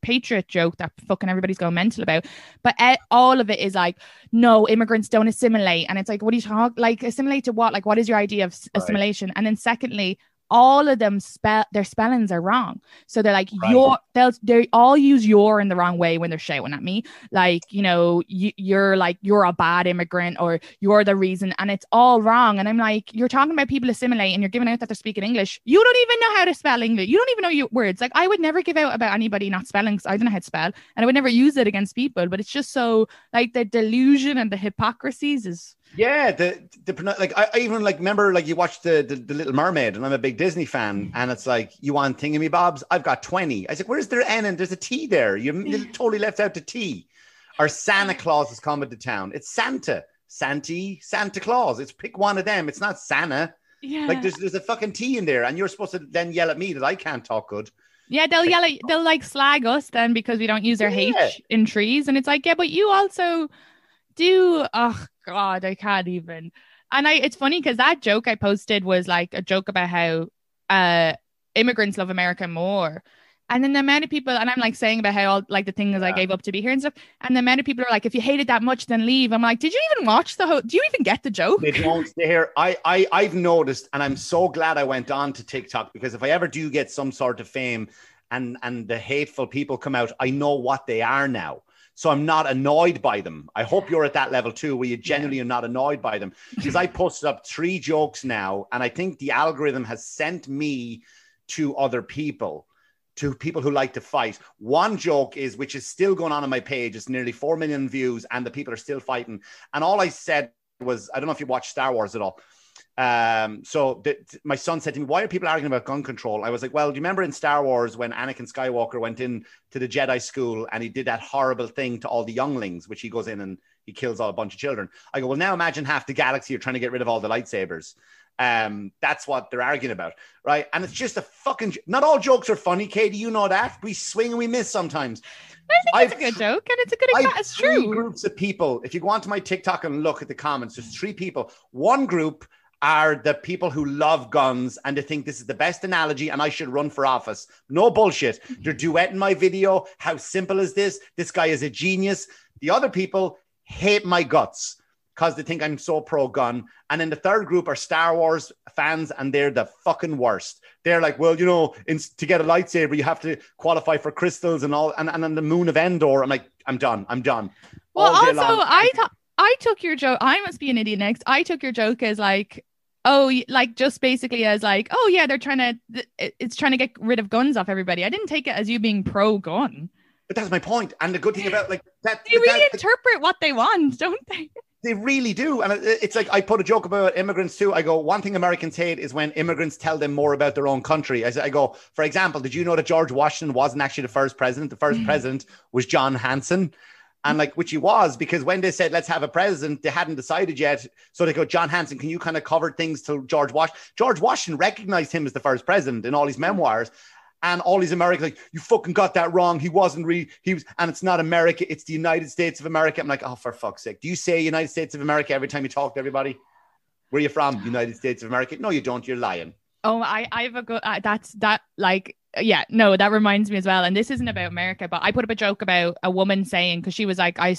patriot joke that fucking everybody's going mental about. But all of it is like, no, immigrants don't assimilate. And it's like, what do you talk like assimilate to what? Like, what is your idea of assimilation? And then secondly, all of them spell their spellings are wrong. So they're like right. your they'll they all use your in the wrong way when they're shouting at me. Like, you know, you, you're like you're a bad immigrant or you're the reason and it's all wrong. And I'm like, you're talking about people assimilate and you're giving out that they're speaking English. You don't even know how to spell English. You don't even know your words. Like I would never give out about anybody not spelling because I don't know how to spell and I would never use it against people, but it's just so like the delusion and the hypocrisies is yeah, the the like I, I, even like remember like you watched the, the, the Little Mermaid, and I'm a big Disney fan, mm. and it's like you want thingy bobs. I've got twenty. I was like, where's their N and there's a T there? You, totally left out the T. Or Santa Claus is coming to town. It's Santa, Santy, Santa Claus. It's pick one of them. It's not Santa. Yeah. Like there's there's a fucking T in there, and you're supposed to then yell at me that I can't talk good. Yeah, they'll yell at they'll like slag us then because we don't use our yeah. H in trees, and it's like, yeah, but you also do. Oh God, I can't even. And I, it's funny because that joke I posted was like a joke about how uh immigrants love America more. And then the amount of people, and I'm like saying about how all like the things yeah. I gave up to be here and stuff. And the amount of people are like, if you hate it that much, then leave. I'm like, did you even watch the whole? Do you even get the joke? They don't stay here. I, I, I've noticed, and I'm so glad I went on to TikTok because if I ever do get some sort of fame, and and the hateful people come out, I know what they are now. So I'm not annoyed by them. I hope you're at that level too, where you genuinely are not annoyed by them. Because I posted up three jokes now, and I think the algorithm has sent me to other people, to people who like to fight. One joke is, which is still going on on my page, it's nearly 4 million views, and the people are still fighting. And all I said was, I don't know if you watch Star Wars at all. Um, so th- my son said to me, "Why are people arguing about gun control?" I was like, "Well, do you remember in Star Wars when Anakin Skywalker went in to the Jedi school and he did that horrible thing to all the younglings, which he goes in and he kills all a bunch of children?" I go, "Well, now imagine half the galaxy are trying to get rid of all the lightsabers." Um, that's what they're arguing about, right? And it's just a fucking. Not all jokes are funny, Katie. You know that we swing and we miss sometimes. I think it's a good joke, and it's a good. Example. It's true. Groups of people. If you go onto my TikTok and look at the comments, there's three people. One group are the people who love guns and they think this is the best analogy and I should run for office. No bullshit. They're duetting my video. How simple is this? This guy is a genius. The other people hate my guts because they think I'm so pro gun. And then the third group are Star Wars fans and they're the fucking worst. They're like, well, you know, in, to get a lightsaber, you have to qualify for crystals and all. And, and on the moon of Endor, I'm like, I'm done. I'm done. Well, also, I thought. I took your joke. I must be an idiot next. I took your joke as like oh like just basically as like oh yeah they're trying to it's trying to get rid of guns off everybody. I didn't take it as you being pro gun but that's my point. And the good thing about like that they really that, interpret what they want don't they? They really do. And it's like i put a joke about immigrants too. I go one thing americans hate is when immigrants tell them more about their own country. I, I go for example did you know that george washington wasn't actually the first president? The first mm. president was john hanson and like which he was because when they said let's have a president they hadn't decided yet so they go john hanson can you kind of cover things to george washington george washington recognized him as the first president in all his memoirs and all these Americans like you fucking got that wrong. He wasn't really he was, and it's not America. It's the United States of America. I'm like, oh, for fuck's sake, do you say United States of America every time you talk to everybody? Where are you from? United States of America? No, you don't. You're lying. Oh, I I have a good. Uh, that's that like yeah, no, that reminds me as well. And this isn't about America, but I put up a joke about a woman saying because she was like, I,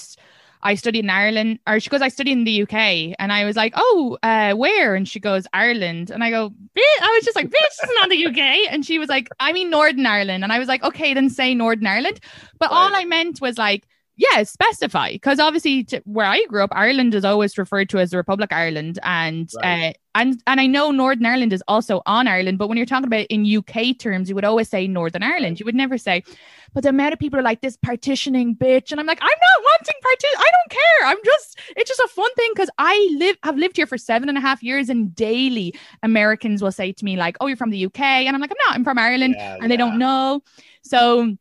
I studied in Ireland, or she goes, I studied in the UK, and I was like, oh, uh, where? And she goes, Ireland, and I go, I was just like, bitch, it's not the UK, and she was like, I mean Northern Ireland, and I was like, okay, then say Northern Ireland, but right. all I meant was like yeah, specify because obviously to, where I grew up, Ireland is always referred to as the Republic of Ireland, and right. uh, and and I know Northern Ireland is also on Ireland, but when you're talking about in UK terms, you would always say Northern Ireland. You would never say. But the amount of people are like this partitioning bitch, and I'm like, I'm not wanting partition. I don't care. I'm just it's just a fun thing because I live have lived here for seven and a half years, and daily Americans will say to me like, "Oh, you're from the UK," and I'm like, "I'm not. I'm from Ireland," yeah, and yeah. they don't know. So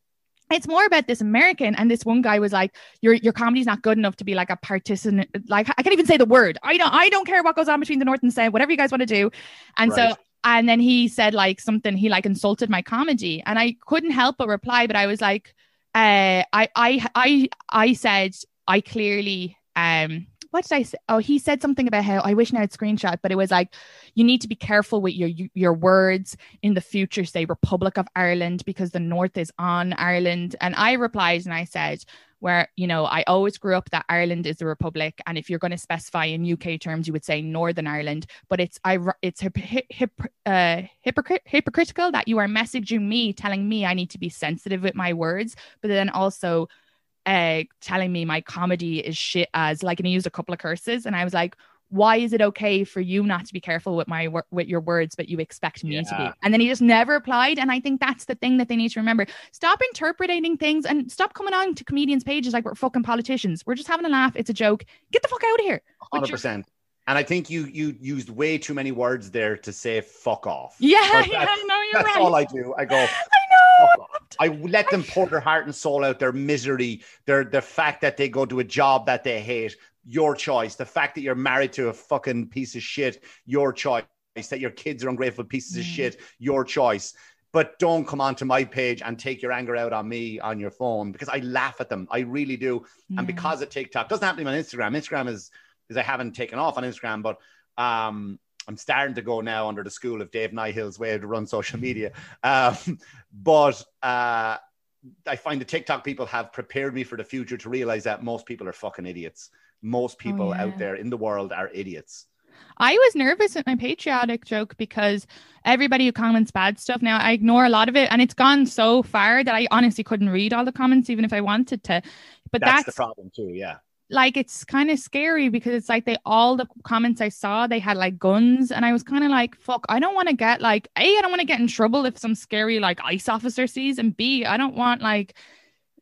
it's more about this American. And this one guy was like, Your your comedy's not good enough to be like a partisan like I can't even say the word. I don't I don't care what goes on between the North and South, whatever you guys want to do. And right. so and then he said like something, he like insulted my comedy. And I couldn't help but reply, but I was like, uh I I I I said I clearly um what did I say? Oh, he said something about how I wish now I'd screenshot, but it was like you need to be careful with your your words in the future. Say Republic of Ireland because the North is on Ireland, and I replied and I said where you know I always grew up that Ireland is a republic, and if you're going to specify in UK terms, you would say Northern Ireland. But it's I it's hip, hip, uh, hypocritical that you are messaging me, telling me I need to be sensitive with my words, but then also uh, telling me my comedy is shit as like, and he used a couple of curses, and I was like, why is it okay for you not to be careful with my with your words but you expect me yeah. to be and then he just never applied and i think that's the thing that they need to remember stop interpreting things and stop coming on to comedians pages like we're fucking politicians we're just having a laugh it's a joke get the fuck out of here 100% and I think you you used way too many words there to say fuck off. Yeah, yeah, no, you're that's right. all I do. I go. I let them pour their heart and soul out, their misery, their the fact that they go to a job that they hate. Your choice. The fact that you're married to a fucking piece of shit. Your choice. That your kids are ungrateful pieces mm. of shit. Your choice but don't come onto my page and take your anger out on me on your phone because I laugh at them. I really do. And because of TikTok, doesn't happen on Instagram. Instagram is because I haven't taken off on Instagram, but um, I'm starting to go now under the school of Dave Nihill's way to run social media. Um, but uh, I find the TikTok people have prepared me for the future to realize that most people are fucking idiots. Most oh, people oh, yeah. out there in the world are idiots. I was nervous at my patriotic joke because everybody who comments bad stuff now, I ignore a lot of it, and it's gone so far that I honestly couldn't read all the comments even if I wanted to. But that's, that's the problem too. Yeah like it's kind of scary because it's like they all the comments I saw they had like guns and I was kind of like fuck I don't want to get like a I don't want to get in trouble if some scary like ICE officer sees and b I don't want like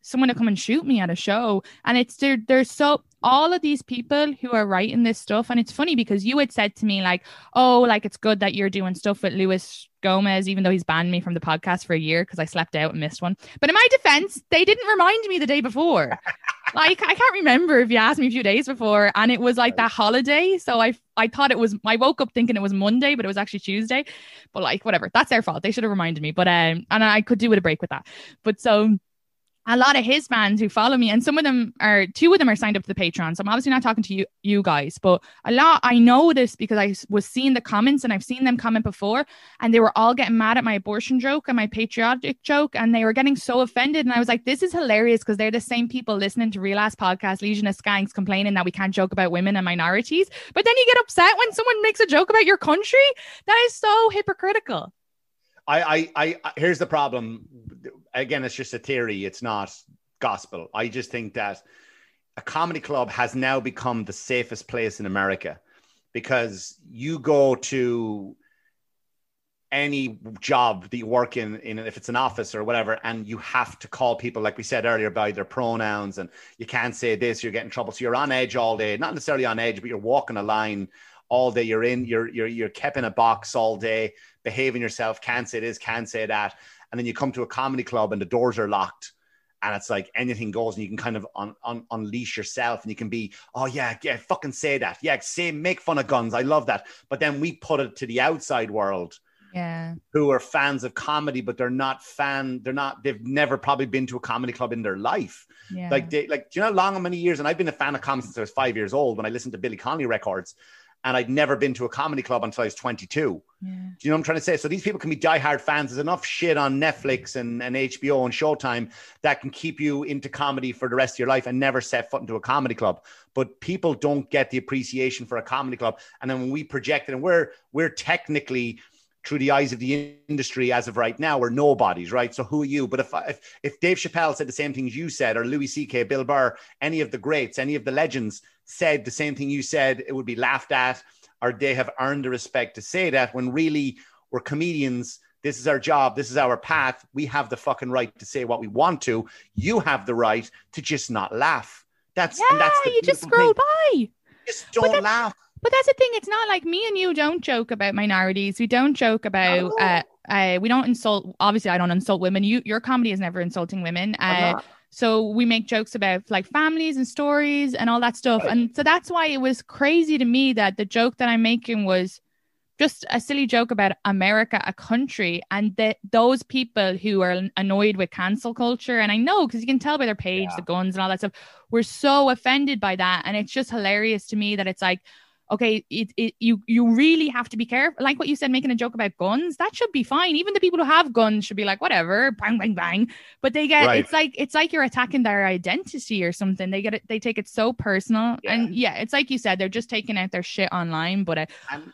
someone to come and shoot me at a show and it's there there's so all of these people who are writing this stuff and it's funny because you had said to me like oh like it's good that you're doing stuff with Luis Gomez even though he's banned me from the podcast for a year because I slept out and missed one but in my defense they didn't remind me the day before like I can't remember if you asked me a few days before, and it was like that holiday. So I I thought it was I woke up thinking it was Monday, but it was actually Tuesday. But like whatever, that's their fault. They should have reminded me. But um, and I could do with a break with that. But so a lot of his fans who follow me, and some of them are two of them are signed up to the Patreon. So I'm obviously not talking to you, you guys, but a lot I know this because I was seeing the comments and I've seen them comment before, and they were all getting mad at my abortion joke and my patriotic joke, and they were getting so offended. And I was like, this is hilarious because they're the same people listening to Real Ass Podcast, Legion of Skanks, complaining that we can't joke about women and minorities. But then you get upset when someone makes a joke about your country. That is so hypocritical. I, I, I, here's the problem. Again, it's just a theory. It's not gospel. I just think that a comedy club has now become the safest place in America because you go to any job that you work in, in if it's an office or whatever, and you have to call people, like we said earlier, by their pronouns, and you can't say this, you're getting trouble. So you're on edge all day, not necessarily on edge, but you're walking a line all day. You're in, you're you're you're kept in a box all day, behaving yourself. Can't say this, can't say that, and then you come to a comedy club and the doors are locked, and it's like anything goes, and you can kind of un, un, unleash yourself, and you can be, oh yeah, yeah, fucking say that, yeah, say make fun of guns. I love that, but then we put it to the outside world. Yeah. Who are fans of comedy, but they're not fan. They're not. They've never probably been to a comedy club in their life. Yeah. Like they, like, do you know how long, how many years? And I've been a fan of comedy since I was five years old. When I listened to Billy Connolly records, and I'd never been to a comedy club until I was 22. Yeah. Do you know what I'm trying to say? So these people can be diehard fans. There's enough shit on Netflix mm. and, and HBO and Showtime that can keep you into comedy for the rest of your life and never set foot into a comedy club. But people don't get the appreciation for a comedy club. And then when we project it, and we're we're technically through the eyes of the industry as of right now are nobodies, right? So who are you? But if if if Dave Chappelle said the same things you said, or Louis C.K., Bill Burr, any of the greats, any of the legends said the same thing you said, it would be laughed at, or they have earned the respect to say that. When really we're comedians, this is our job, this is our path. We have the fucking right to say what we want to. You have the right to just not laugh. That's yeah, that's you just scroll thing. by. Just don't laugh. But that's the thing. It's not like me and you don't joke about minorities. We don't joke about. No. Uh, uh, we don't insult. Obviously, I don't insult women. You, your comedy is never insulting women. Uh, so we make jokes about like families and stories and all that stuff. Right. And so that's why it was crazy to me that the joke that I'm making was just a silly joke about America, a country, and that those people who are annoyed with cancel culture, and I know because you can tell by their page, Yeah. the guns and all that stuff, were so offended by that, and it's just hilarious to me that it's like, okay, it, it you you really have to be careful. Like what you said, making a joke about guns, that should be fine. Even the people who have guns should be like, whatever, bang, bang, bang. But they get Right. it's like it's like you're attacking their identity or something. They get it, they take it so personal, Yeah. and yeah, it's like you said, they're just taking out their shit online. But uh, and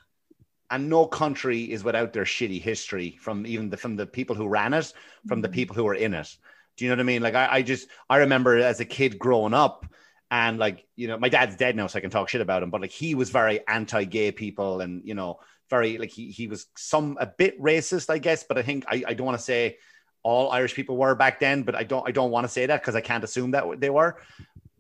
and no country is without their shitty history from even the from the people who ran it, from the people who were in it. Do you know what I mean? Like I, I just I remember as a kid growing up, and like you know my dad's dead now, so I can talk shit about him. But like he was very anti-gay people, and you know very like he he was some a bit racist, I guess. But I think I, I don't want to say all Irish people were back then, but I don't I don't want to say that because I can't assume that they were.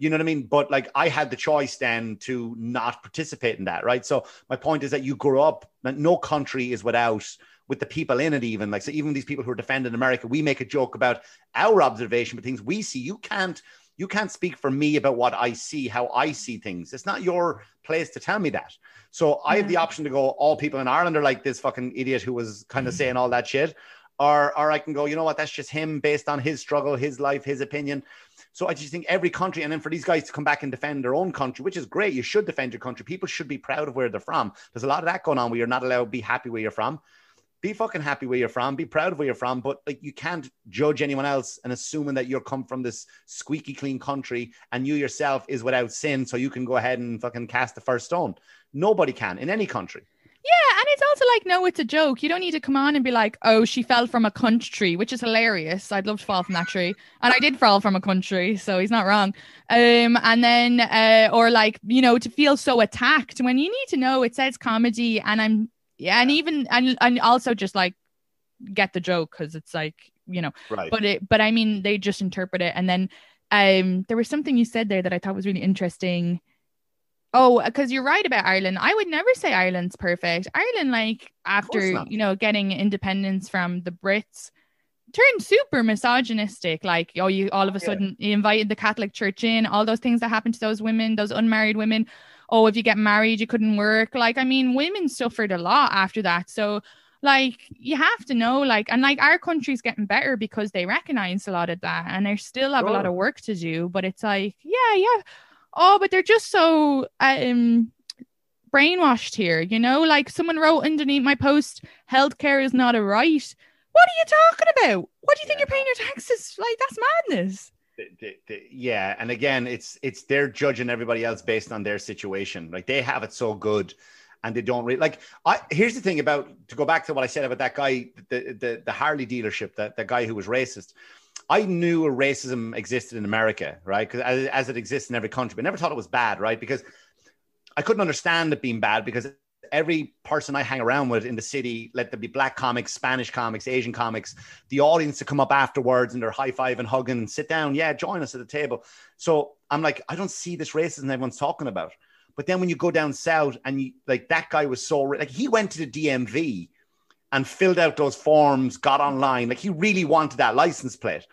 You know what I mean? But like I had the choice then to not participate in that, right? So my point is that you grow up, no country is without with the people in it, even like so even these people who are defending America, we make a joke about our observation, but things we see. You can't you can't speak for me about what I see, how I see things. It's not your place to tell me that. So I have the option to go, all people in Ireland are like this fucking idiot who was kind of mm. saying all that shit. Or, or I can go, you know what, that's just him based on his struggle, his life, his opinion. So I just think every country, and then for these guys to come back and defend their own country, which is great. You should defend your country. People should be proud of where they're from. There's a lot of that going on where you're not allowed to be happy where you're from. Be fucking happy where you're from. Be proud of where you're from. But like you can't judge anyone else and assuming that you're come from this squeaky clean country and you yourself is without sin, so you can go ahead and fucking cast the first stone. Nobody can in any country. Yeah, and it's also like, no, it's a joke. You don't need to come on and be like, oh, she fell from a cunt tree, which is hilarious. I'd love to fall from that tree. And I did fall from a country, so he's not wrong. Um, and then uh, or like, you know, to feel so attacked when you need to know it says comedy and I'm yeah, and even and and also just like get the joke because it's like, you know, Right. but it but I mean they just interpret it and then um there was something you said there that I thought was really interesting. Oh, because you're right about Ireland. I would never say Ireland's perfect. Ireland, like after you know getting independence from the Brits, turned super misogynistic. Like, oh, you all of a sudden you invited the Catholic Church in, all those things that happened to those women, those unmarried women. Oh, if you get married, you couldn't work. Like, I mean, women suffered a lot after that. So, like, you have to know, like, and like our country's getting better because they recognize a lot of that, and they still have a lot of work to do. But it's like, yeah, yeah. Oh, but they're just so um brainwashed here, you know? Like someone wrote underneath my post, healthcare is not a right. What are you talking about? What do you think you're paying your taxes? Like that's madness. The- the- yeah and again it's it's they're judging everybody else based on their situation. Like they have it so good and they don't really like i here's the thing about to go back to what i said about that guy the the, the harley dealership that the guy who was racist. I knew racism existed in america right? Because as, as it exists in every country but never thought it was bad right? Because i couldn't understand it being bad because every person I hang around with in the city, let there be black comics, Spanish comics, Asian comics, the audience to come up afterwards and they're high five and hugging and sit down. Yeah, join us at the table. So I'm like, I don't see this racism everyone's talking about. But then when you go down south and you like that guy was so like he went to the DMV and filled out those forms, got online, like he really wanted that license plate.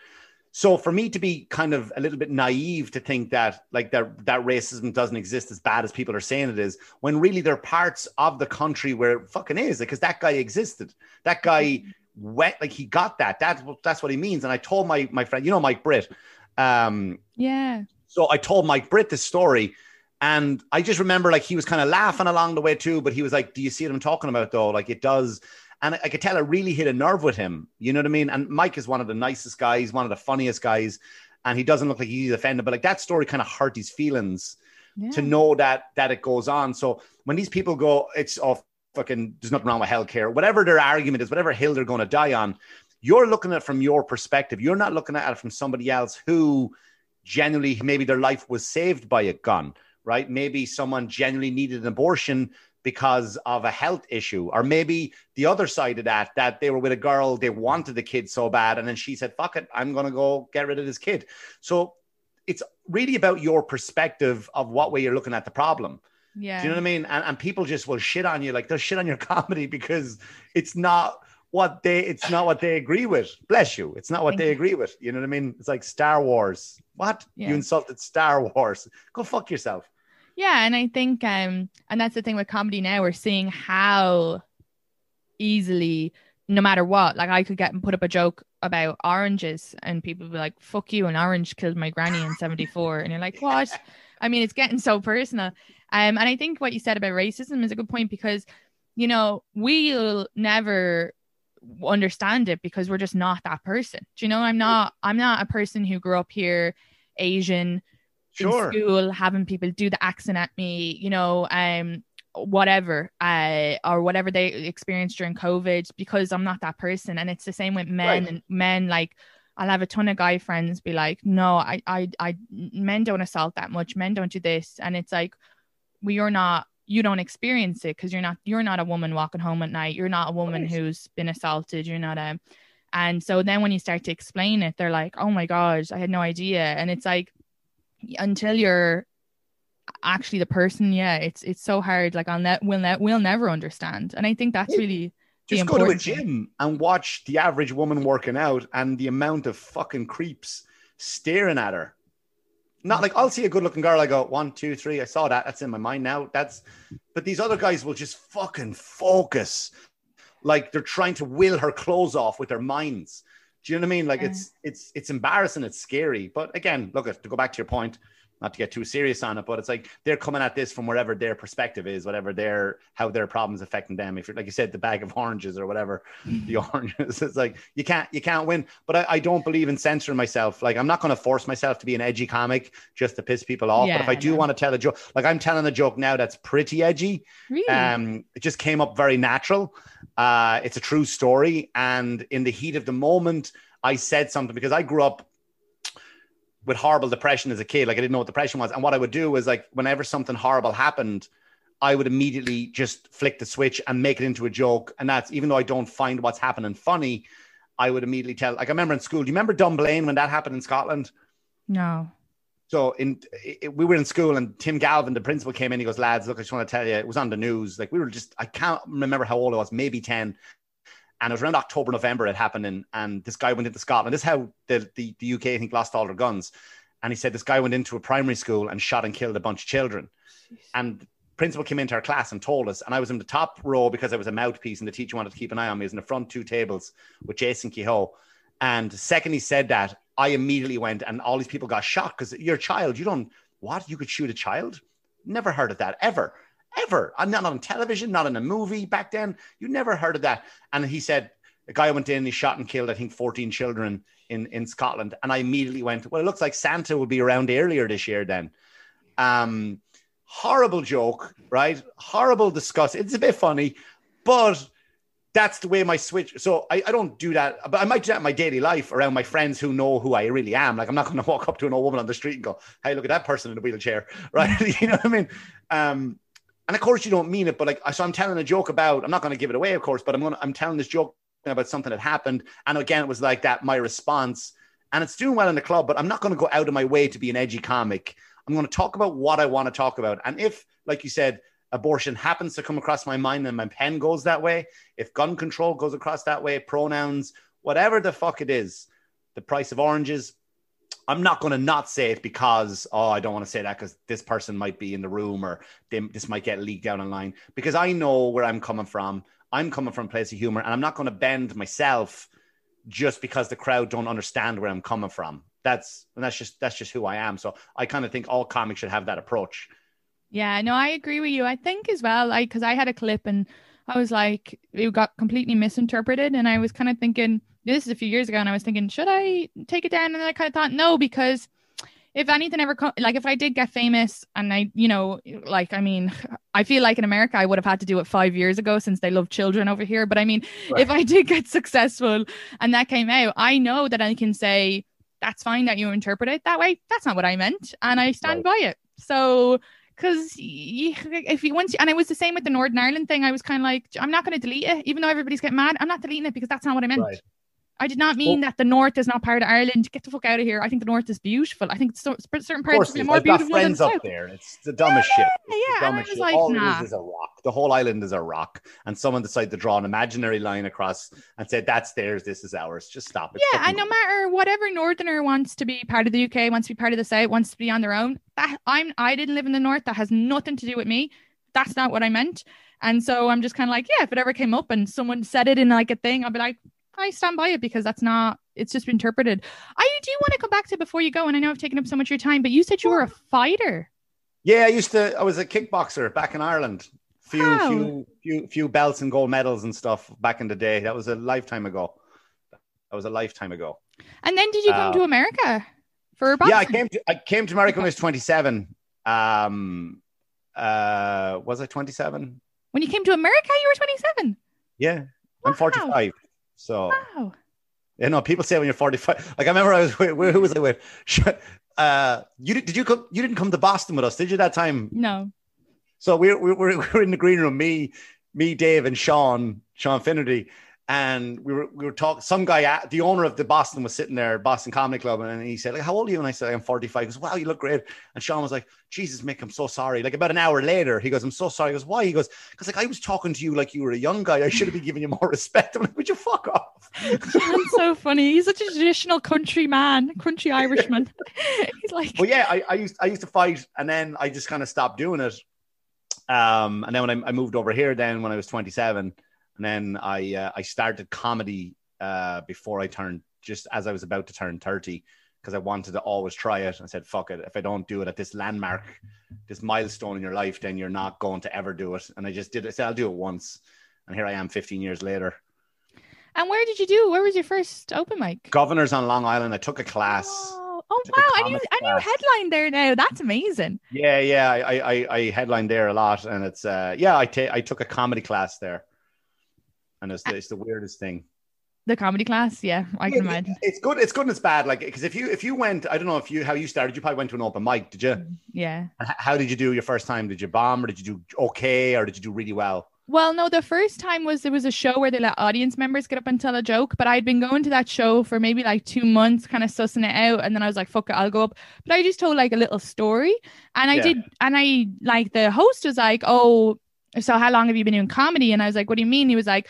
So for me to be kind of a little bit naive to think that like that that racism doesn't exist as bad as people are saying it is, when really there are parts of the country where it fucking is, because that guy existed. That guy went like he got that. That's what that's what he means. And I told my my friend, you know, Mike Britt. Um, Yeah. so I told Mike Britt this story, and I just remember like he was kind of laughing along the way too, but he was like, "Do you see what I'm talking about though? Like it does." And I could tell it really hit a nerve with him. You know what I mean? And Mike is one of the nicest guys, one of the funniest guys, and he doesn't look like he's offended. But like that story kind of hurt his feelings yeah. to know that that it goes on. So when these people go, it's oh fucking there's nothing wrong with healthcare, whatever their argument is, whatever hill they're going to die on, you're looking at it from your perspective. You're not looking at it from somebody else who genuinely maybe their life was saved by a gun, right? Maybe someone genuinely needed an abortion because of a health issue, or maybe the other side of that, that they were with a girl, they wanted the kid so bad, and then she said, "Fuck it, I'm gonna go get rid of this kid." So it's really about your perspective of what way you're looking at the problem. Yeah. Do you know what I mean? And, and people just will shit on you like they'll shit on your comedy because it's not what they it's not what they agree with. Bless you. It's not what Thank they you. agree with. You know what I mean? It's like Star Wars. What? Yeah. You insulted Star Wars. Go fuck yourself. Yeah, and I think um and that's the thing with comedy now we're seeing how easily no matter what like I could get and put up a joke about oranges and people be like fuck you an orange killed my granny in 74 and you're like what? I mean it's getting so personal. Um and I think what you said about racism is a good point because you know we'll never understand it because we're just not that person. Do you know I'm not I'm not a person who grew up here Asian Sure. in school having people do the accent at me you know um whatever uh or whatever they experienced during covid because i'm not that person. And it's the same with men Right. and men like i'll have a ton of guy friends be like no i i i men don't assault that much. Men don't do this. And it's like well you're not you don't experience it because you're not you're not a woman walking home at night. You're not a woman who's been assaulted. You're not a and so then when you start to explain it they're like oh my gosh i had no idea. And it's like until you're actually the person yeah it's it's so hard like i'll ne- we'll, ne- we'll never understand and i think that's really the Just go to a gym and watch the average woman working out and the amount of fucking creeps staring at her. Not like I'll see a good looking girl, I go, one, two, three, I saw that. That's in my mind now. That's but these other guys will just fucking focus like they're trying to will her clothes off with their minds. Do you know what I mean? Like Yeah. it's it's it's embarrassing, it's scary. But again, look at to go back to your point, not to get too serious on it, but it's like they're coming at this from wherever their perspective is, whatever their how their problems affecting them. If you're like you said, the bag of oranges or whatever, the oranges, it's like you can't you can't win. But I, I don't believe in censoring myself. Like I'm not going to force myself to be an edgy comic just to piss people off. but if I do no. want to tell a joke, like I'm telling a joke now that's pretty edgy, really um, it just came up very natural. Uh, it's a true story, and in the heat of the moment, I said something because I grew up with horrible depression as a kid. Like I didn't know what depression was, and what I would do was like whenever something horrible happened, I would immediately just flick the switch and make it into a joke. And that's even though I don't find what's happening funny, I would immediately tell. Like I remember in school. Do you remember Dunblane when that happened in Scotland? no So in it, we were in school and Tim Galvin, the principal, came in. He goes, "Lads, look, I just want to tell you, it was on the news. Like we were just, I can't remember how old I was, maybe ten, and it was around October, November. It happened, and and this guy went into Scotland. This is how the, the the UK I think lost all their guns, and he said this guy went into a primary school and shot and killed a bunch of children, and principal came into our class and told us, and I was in the top row because I was a mouthpiece, and the teacher wanted to keep an eye on me. I was in the front two tables with Jason Kehoe. And the second he said that, I immediately went, and all these people got shocked because you're a child. You don't what? You could shoot a child? Never heard of that ever, ever. I'm not on television, not in a movie back then. You never heard of that. And he said a guy went in, he shot and killed, I think, 14 children in in Scotland. And I immediately went, well, it looks like Santa will be around earlier this year then. Um, horrible joke, right? Horrible discuss. It's a bit funny, but that's the way my switch. So I, I don't do that, but I might do that in my daily life around my friends who know who I really am. Like I'm not going to walk up to an old woman on the street and go, "Hey, look at that person in a wheelchair," right? you know what I mean? Um, and of course you don't mean it, but like I so, I'm telling a joke about. I'm not going to give it away, of course, but I'm going. to I'm telling this joke about something that happened, and again, it was like that. My response, and it's doing well in the club, but I'm not going to go out of my way to be an edgy comic. I'm going to talk about what I want to talk about, and if, like you said, abortion happens to come across my mind and my pen goes that way, if gun control goes across that way, pronouns, whatever the fuck it is, the price of oranges, I'm not going to not say it because, oh, I don't want to say that because this person might be in the room or they, this might get leaked out online because I know where I'm coming from. I'm coming from a place of humor and I'm not going to bend myself just because the crowd don't understand where I'm coming from. That's and that's just that's just who I am. So I kind of think all comics should have that approach. Yeah, no, I agree with you. I think as well, like, because I had a clip and I was like, it got completely misinterpreted. And I was kind of thinking, this is a few years ago, and I was thinking, should I take it down? And then I kind of thought, no, because if anything ever come like if I did get famous and I you know like I mean I feel like in America I would have had to do it five years ago since they love children over here but I mean right. if I did get successful and that came out I know that I can say that's fine that you interpret it that way that's not what I meant and I stand right. by it so because if you once and it was the same with the Northern Ireland thing I was kind of like I'm not going to delete it even though everybody's getting mad I'm not deleting it because that's not what I meant right. I did not mean well, that the North is not part of Ireland. Get the fuck out of here. I think the North is beautiful. I think so, certain parts are more I've beautiful. Got friends than up South. there. It's the dumbest yeah, shit. It's yeah, the dumbest shit. Like, All nah. it is is a rock. The whole island is a rock, and someone decided to draw an imaginary line across and said, "That's theirs. This is ours." Just stop it. Yeah, and no matter whatever Northerner wants to be part of the UK, wants to be part of the South, wants to be on their own. That I'm. I didn't live in the North. That has nothing to do with me. That's not what I meant. And so I'm just kind of like, yeah, if it ever came up and someone said it in like a thing, I'd be like, I stand by it because that's not it's just interpreted. I do want to come back to before you go, and I know I've taken up so much of your time, but you said you were a fighter. Yeah, I used to. I was a kickboxer back in Ireland. Few, How? few, few, few belts and gold medals and stuff back in the day. That was a lifetime ago. That was a lifetime ago. And then did you come uh, to America for boxing? Yeah, I came to I came to America when I was 27. Um, uh, was I 27? When you came to America, you were 27. Yeah, I'm 45. So wow. You know, people say when you're 45. Like I remember I was with, who was I with? Uh, you did, did you come? You didn't come to Boston with us, did you? That time? No. So we're we're we're in the green room. Me, me, Dave, and Sean, Sean Finnerty, and we were we were talking. Some guy, the owner of the Boston, was sitting there, Boston Comedy Club, and he said, "Like, how old are you?" And I said, "I'm 45." He goes, "Wow, you look great." And Sean was like, "Jesus, Mick, I'm so sorry." Like about an hour later, he goes, "I'm so sorry." He goes, "Why?" He goes, "Because like I was talking to you like you were a young guy. I should have been giving you more respect." I'm like, "Would you fuck off?" Sean's so funny. He's such a traditional country man, country Irishman. He's like, well, yeah, I, I used I used to fight, and then I just kind of stopped doing it. Um, and then when I, I moved over here, then when I was 27 and then I uh, I started comedy uh, before I turned just as I was about to turn 30 because I wanted to always try it. I said, fuck it. If I don't do it at this landmark, this milestone in your life, then you're not going to ever do it. And I just did it. I said, I'll do it once. And here I am 15 years later. And where did you do? Where was your first open mic? Governors on Long Island. I took a class. Oh, oh wow. And you, and you headline there now. That's amazing. Yeah, yeah. I, I, I headlined there a lot. And it's, uh, yeah, I, ta- I took a comedy class there and it's the, it's the weirdest thing. The comedy class, yeah, I can imagine. It's good. It's good and it's bad. Like because if you if you went, I don't know if you how you started. You probably went to an open mic, did you? Mm, yeah. How did you do your first time? Did you bomb or did you do okay or did you do really well? Well, no, the first time was there was a show where they let audience members get up and tell a joke, but I'd been going to that show for maybe like two months, kind of sussing it out, and then I was like, "Fuck it, I'll go up." But I just told like a little story, and I yeah. did, and I like the host was like, "Oh, so how long have you been doing comedy?" And I was like, "What do you mean?" He was like,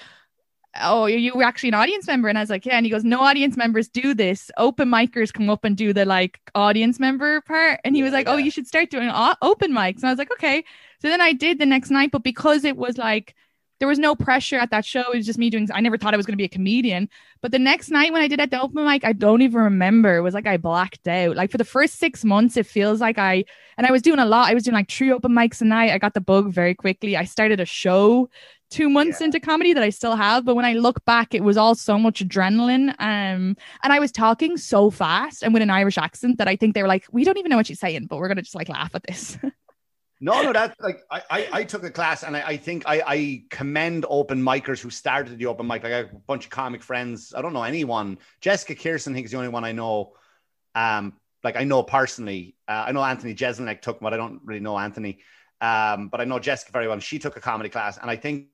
oh, are you were actually an audience member? And I was like, yeah. And he goes, no audience members do this. Open micers come up and do the like audience member part. And he was like, oh, you should start doing uh, open mics. And I was like, okay. So then I did the next night, but because it was like, there was no pressure at that show. It was just me doing. I never thought I was going to be a comedian. But the next night when I did at the open mic, I don't even remember. It was like I blacked out. Like for the first six months, it feels like I and I was doing a lot. I was doing like three open mics a night. I got the bug very quickly. I started a show two months yeah. into comedy that I still have. But when I look back, it was all so much adrenaline. Um, and I was talking so fast and with an Irish accent that I think they were like, we don't even know what she's saying, but we're gonna just like laugh at this. no, no, that's like I, I, I, took a class and I, I think I, I commend open micers who started the open mic. Like I have a bunch of comic friends. I don't know anyone. Jessica Kirson, I think is the only one I know. Um, like I know personally. Uh, I know Anthony Jeselnik took, but I don't really know Anthony. Um, but I know Jessica very well. She took a comedy class, and I think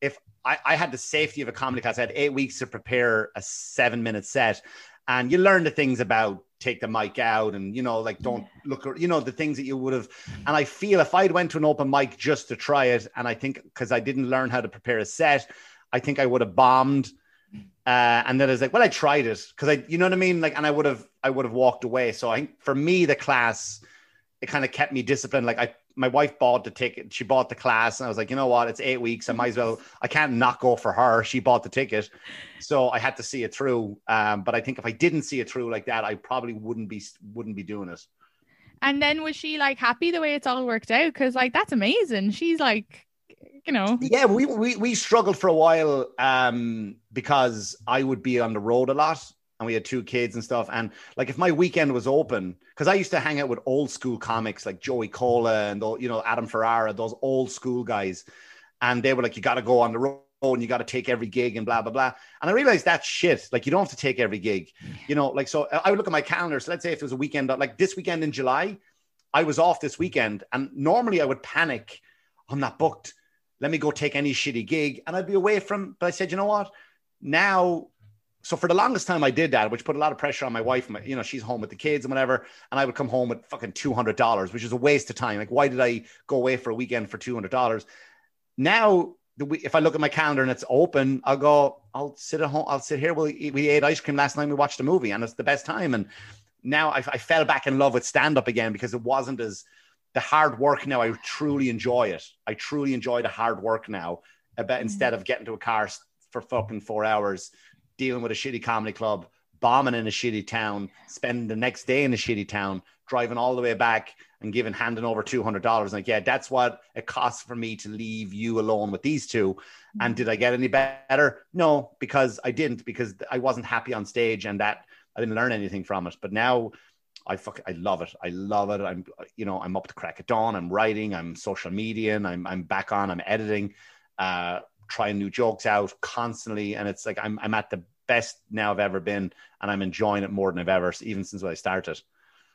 if I, I had the safety of a comedy class, I had eight weeks to prepare a seven minute set. And you learn the things about take the mic out and you know like don't look you know the things that you would have and i feel if i'd went to an open mic just to try it and i think because i didn't learn how to prepare a set i think i would have bombed uh, and then I was like, well, I tried it because I, you know what I mean? Like, and I would have, I would have walked away. So I think for me, the class, it kind of kept me disciplined. Like I my wife bought the ticket. She bought the class, and I was like, you know what? It's eight weeks. I might as well. I can't not go for her. She bought the ticket, so I had to see it through. Um, but I think if I didn't see it through like that, I probably wouldn't be wouldn't be doing it. And then was she like happy the way it's all worked out? Because like that's amazing. She's like, you know, yeah. We we we struggled for a while um, because I would be on the road a lot and we had two kids and stuff. And like, if my weekend was open, because I used to hang out with old school comics like Joey Kola and you know Adam Ferrara, those old school guys, and they were like, "You got to go on the road." and you got to take every gig and blah blah blah. And I realized that shit. Like you don't have to take every gig, you know. Like so, I would look at my calendar. So let's say if it was a weekend, like this weekend in July, I was off this weekend, and normally I would panic. I'm not booked. Let me go take any shitty gig, and I'd be away from. But I said, you know what? Now so for the longest time I did that, which put a lot of pressure on my wife. My, you know, she's home with the kids and whatever, and I would come home with fucking two hundred dollars, which is a waste of time. Like, why did I go away for a weekend for two hundred dollars? Now, if I look at my calendar and it's open, I'll go. I'll sit at home. I'll sit here. We we ate ice cream last night. We watched a movie, and it's the best time. And now I, I fell back in love with stand up again because it wasn't as the hard work. Now I truly enjoy it. I truly enjoy the hard work now. About mm-hmm. instead of getting to a car for fucking four hours dealing with a shitty comedy club, bombing in a shitty town, spending the next day in a shitty town, driving all the way back and giving handing over two hundred dollars. Like, yeah, that's what it costs for me to leave you alone with these two. And did I get any better? No, because I didn't, because I wasn't happy on stage and that I didn't learn anything from it. But now I fuck, I love it. I love it. I'm, you know, I'm up to crack at dawn. I'm writing. I'm social media, and I'm, I'm back on. I'm editing. Uh, trying new jokes out constantly. And it's like I'm I'm at the best now I've ever been, and I'm enjoying it more than I've ever, even since I started.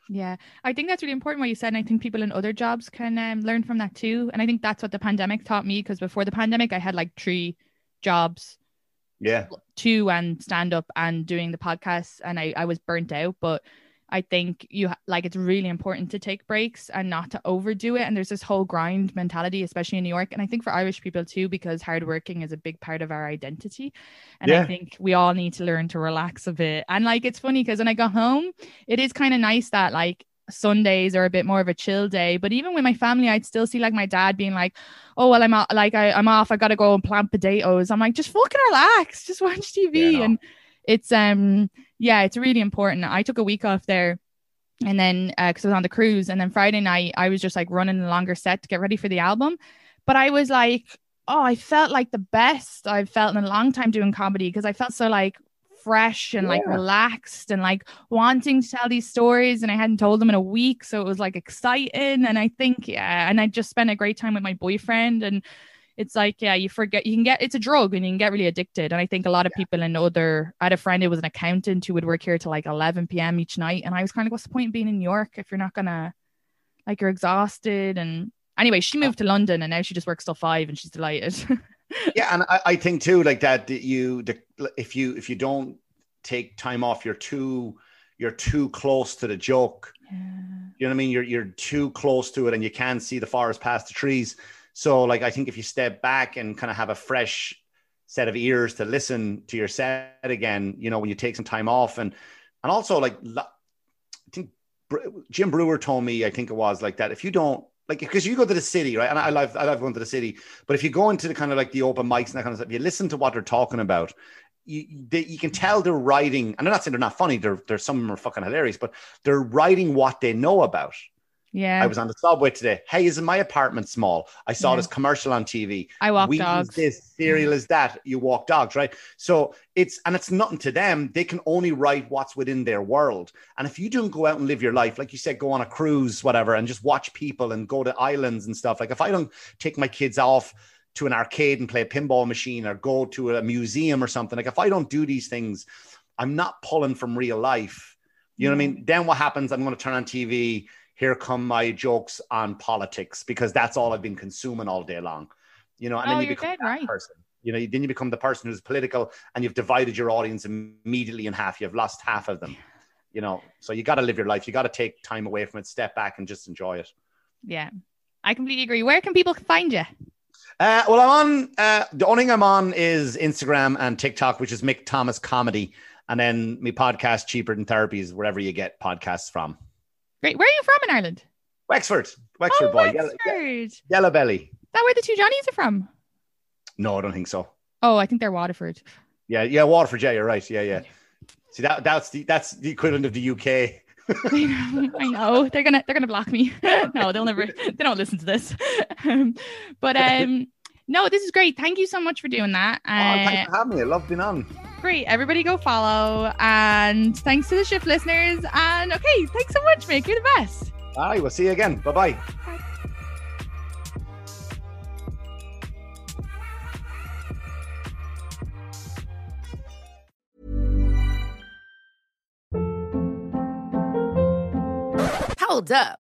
Yeah, I think that's really important what you said. And I think people in other jobs can um, learn from that too. And I think that's what the pandemic taught me because before the pandemic, I had like three jobs. Yeah. Two and stand up and doing the podcast. And I, I was burnt out. But I think you like it's really important to take breaks and not to overdo it. And there's this whole grind mentality, especially in New York. And I think for Irish people too, because hardworking is a big part of our identity. And yeah. I think we all need to learn to relax a bit. And like it's funny because when I go home, it is kind of nice that like Sundays are a bit more of a chill day. But even with my family, I'd still see like my dad being like, "Oh well, I'm like I, I'm off. I gotta go and plant potatoes." I'm like, just fucking relax, just watch TV. Yeah, no. And it's um yeah, it's really important. I took a week off there and then because uh, I was on the cruise, and then Friday night I was just like running a longer set to get ready for the album. But I was like, oh, I felt like the best I've felt in a long time doing comedy because I felt so like fresh and yeah. like relaxed and like wanting to tell these stories and I hadn't told them in a week so it was like exciting and I think yeah and I just spent a great time with my boyfriend and it's like yeah you forget you can get it's a drug and you can get really addicted. And i think a lot of yeah. people in other i had a friend who was an accountant who would work here till like 11 p.m each night. And i was kind of what's the point in being in new york if you're not gonna like you're exhausted? And anyway she moved to london and now she just works till five and she's delighted. Yeah and I, I, think too like that, that you the, if you if you don't take time off you're too you're too close to the joke. Yeah. you know what i mean? You're you're too close to it and you can't see the forest past the trees so, like, I think if you step back and kind of have a fresh set of ears to listen to your set again, you know, when you take some time off, and and also like, I think Jim Breuer told me, I think it was like that. If you don't like, because you go to the city, right? And I love, I love going to the city. But if you go into the kind of like the open mics and that kind of stuff, you listen to what they're talking about. You, they, you can tell they're writing, and I'm not saying they're not funny. They're, they're some of them are fucking hilarious, but they're writing what they know about. Yeah. I was on the subway today. Hey, isn't my apartment small? I saw yeah. this commercial on TV. I walk we dogs. this cereal is that. You walk dogs, right? So it's and it's nothing to them. They can only write what's within their world. And if you don't go out and live your life, like you said, go on a cruise, whatever, and just watch people and go to islands and stuff. Like if I don't take my kids off to an arcade and play a pinball machine or go to a museum or something, like if I don't do these things, I'm not pulling from real life. You know what I mean? Then what happens? I'm going to turn on TV here come my jokes on politics because that's all I've been consuming all day long. You know, and oh, then you become dead, that right. person. You know, then you become the person who's political and you've divided your audience immediately in half. You've lost half of them. You know, so you got to live your life. You got to take time away from it, step back, and just enjoy it. Yeah, I completely agree. Where can people find you? Uh, well, I'm on. Uh, the only thing I'm on is Instagram and TikTok, which is Mick Thomas Comedy, and then my podcast, Cheaper Than Therapies, wherever you get podcasts from. Great. Where are you from in Ireland? Wexford. Wexford oh, boy. Wexford. Yellow, Yellow Belly. Is that where the two Johnnies are from? No, I don't think so. Oh, I think they're Waterford. Yeah, yeah, Waterford. Yeah, you're right. Yeah, yeah. See that that's the that's the equivalent of the UK. I know they're gonna they're gonna block me. no, they'll never. They don't listen to this. Um, but um, no, this is great. Thank you so much for doing that. Uh, oh, thanks for having me. I love being on. Great. Everybody go follow. And thanks to the shift listeners. And okay, thanks so much, Mick. You're the best. All right, we'll see you again. Bye bye. Hold up.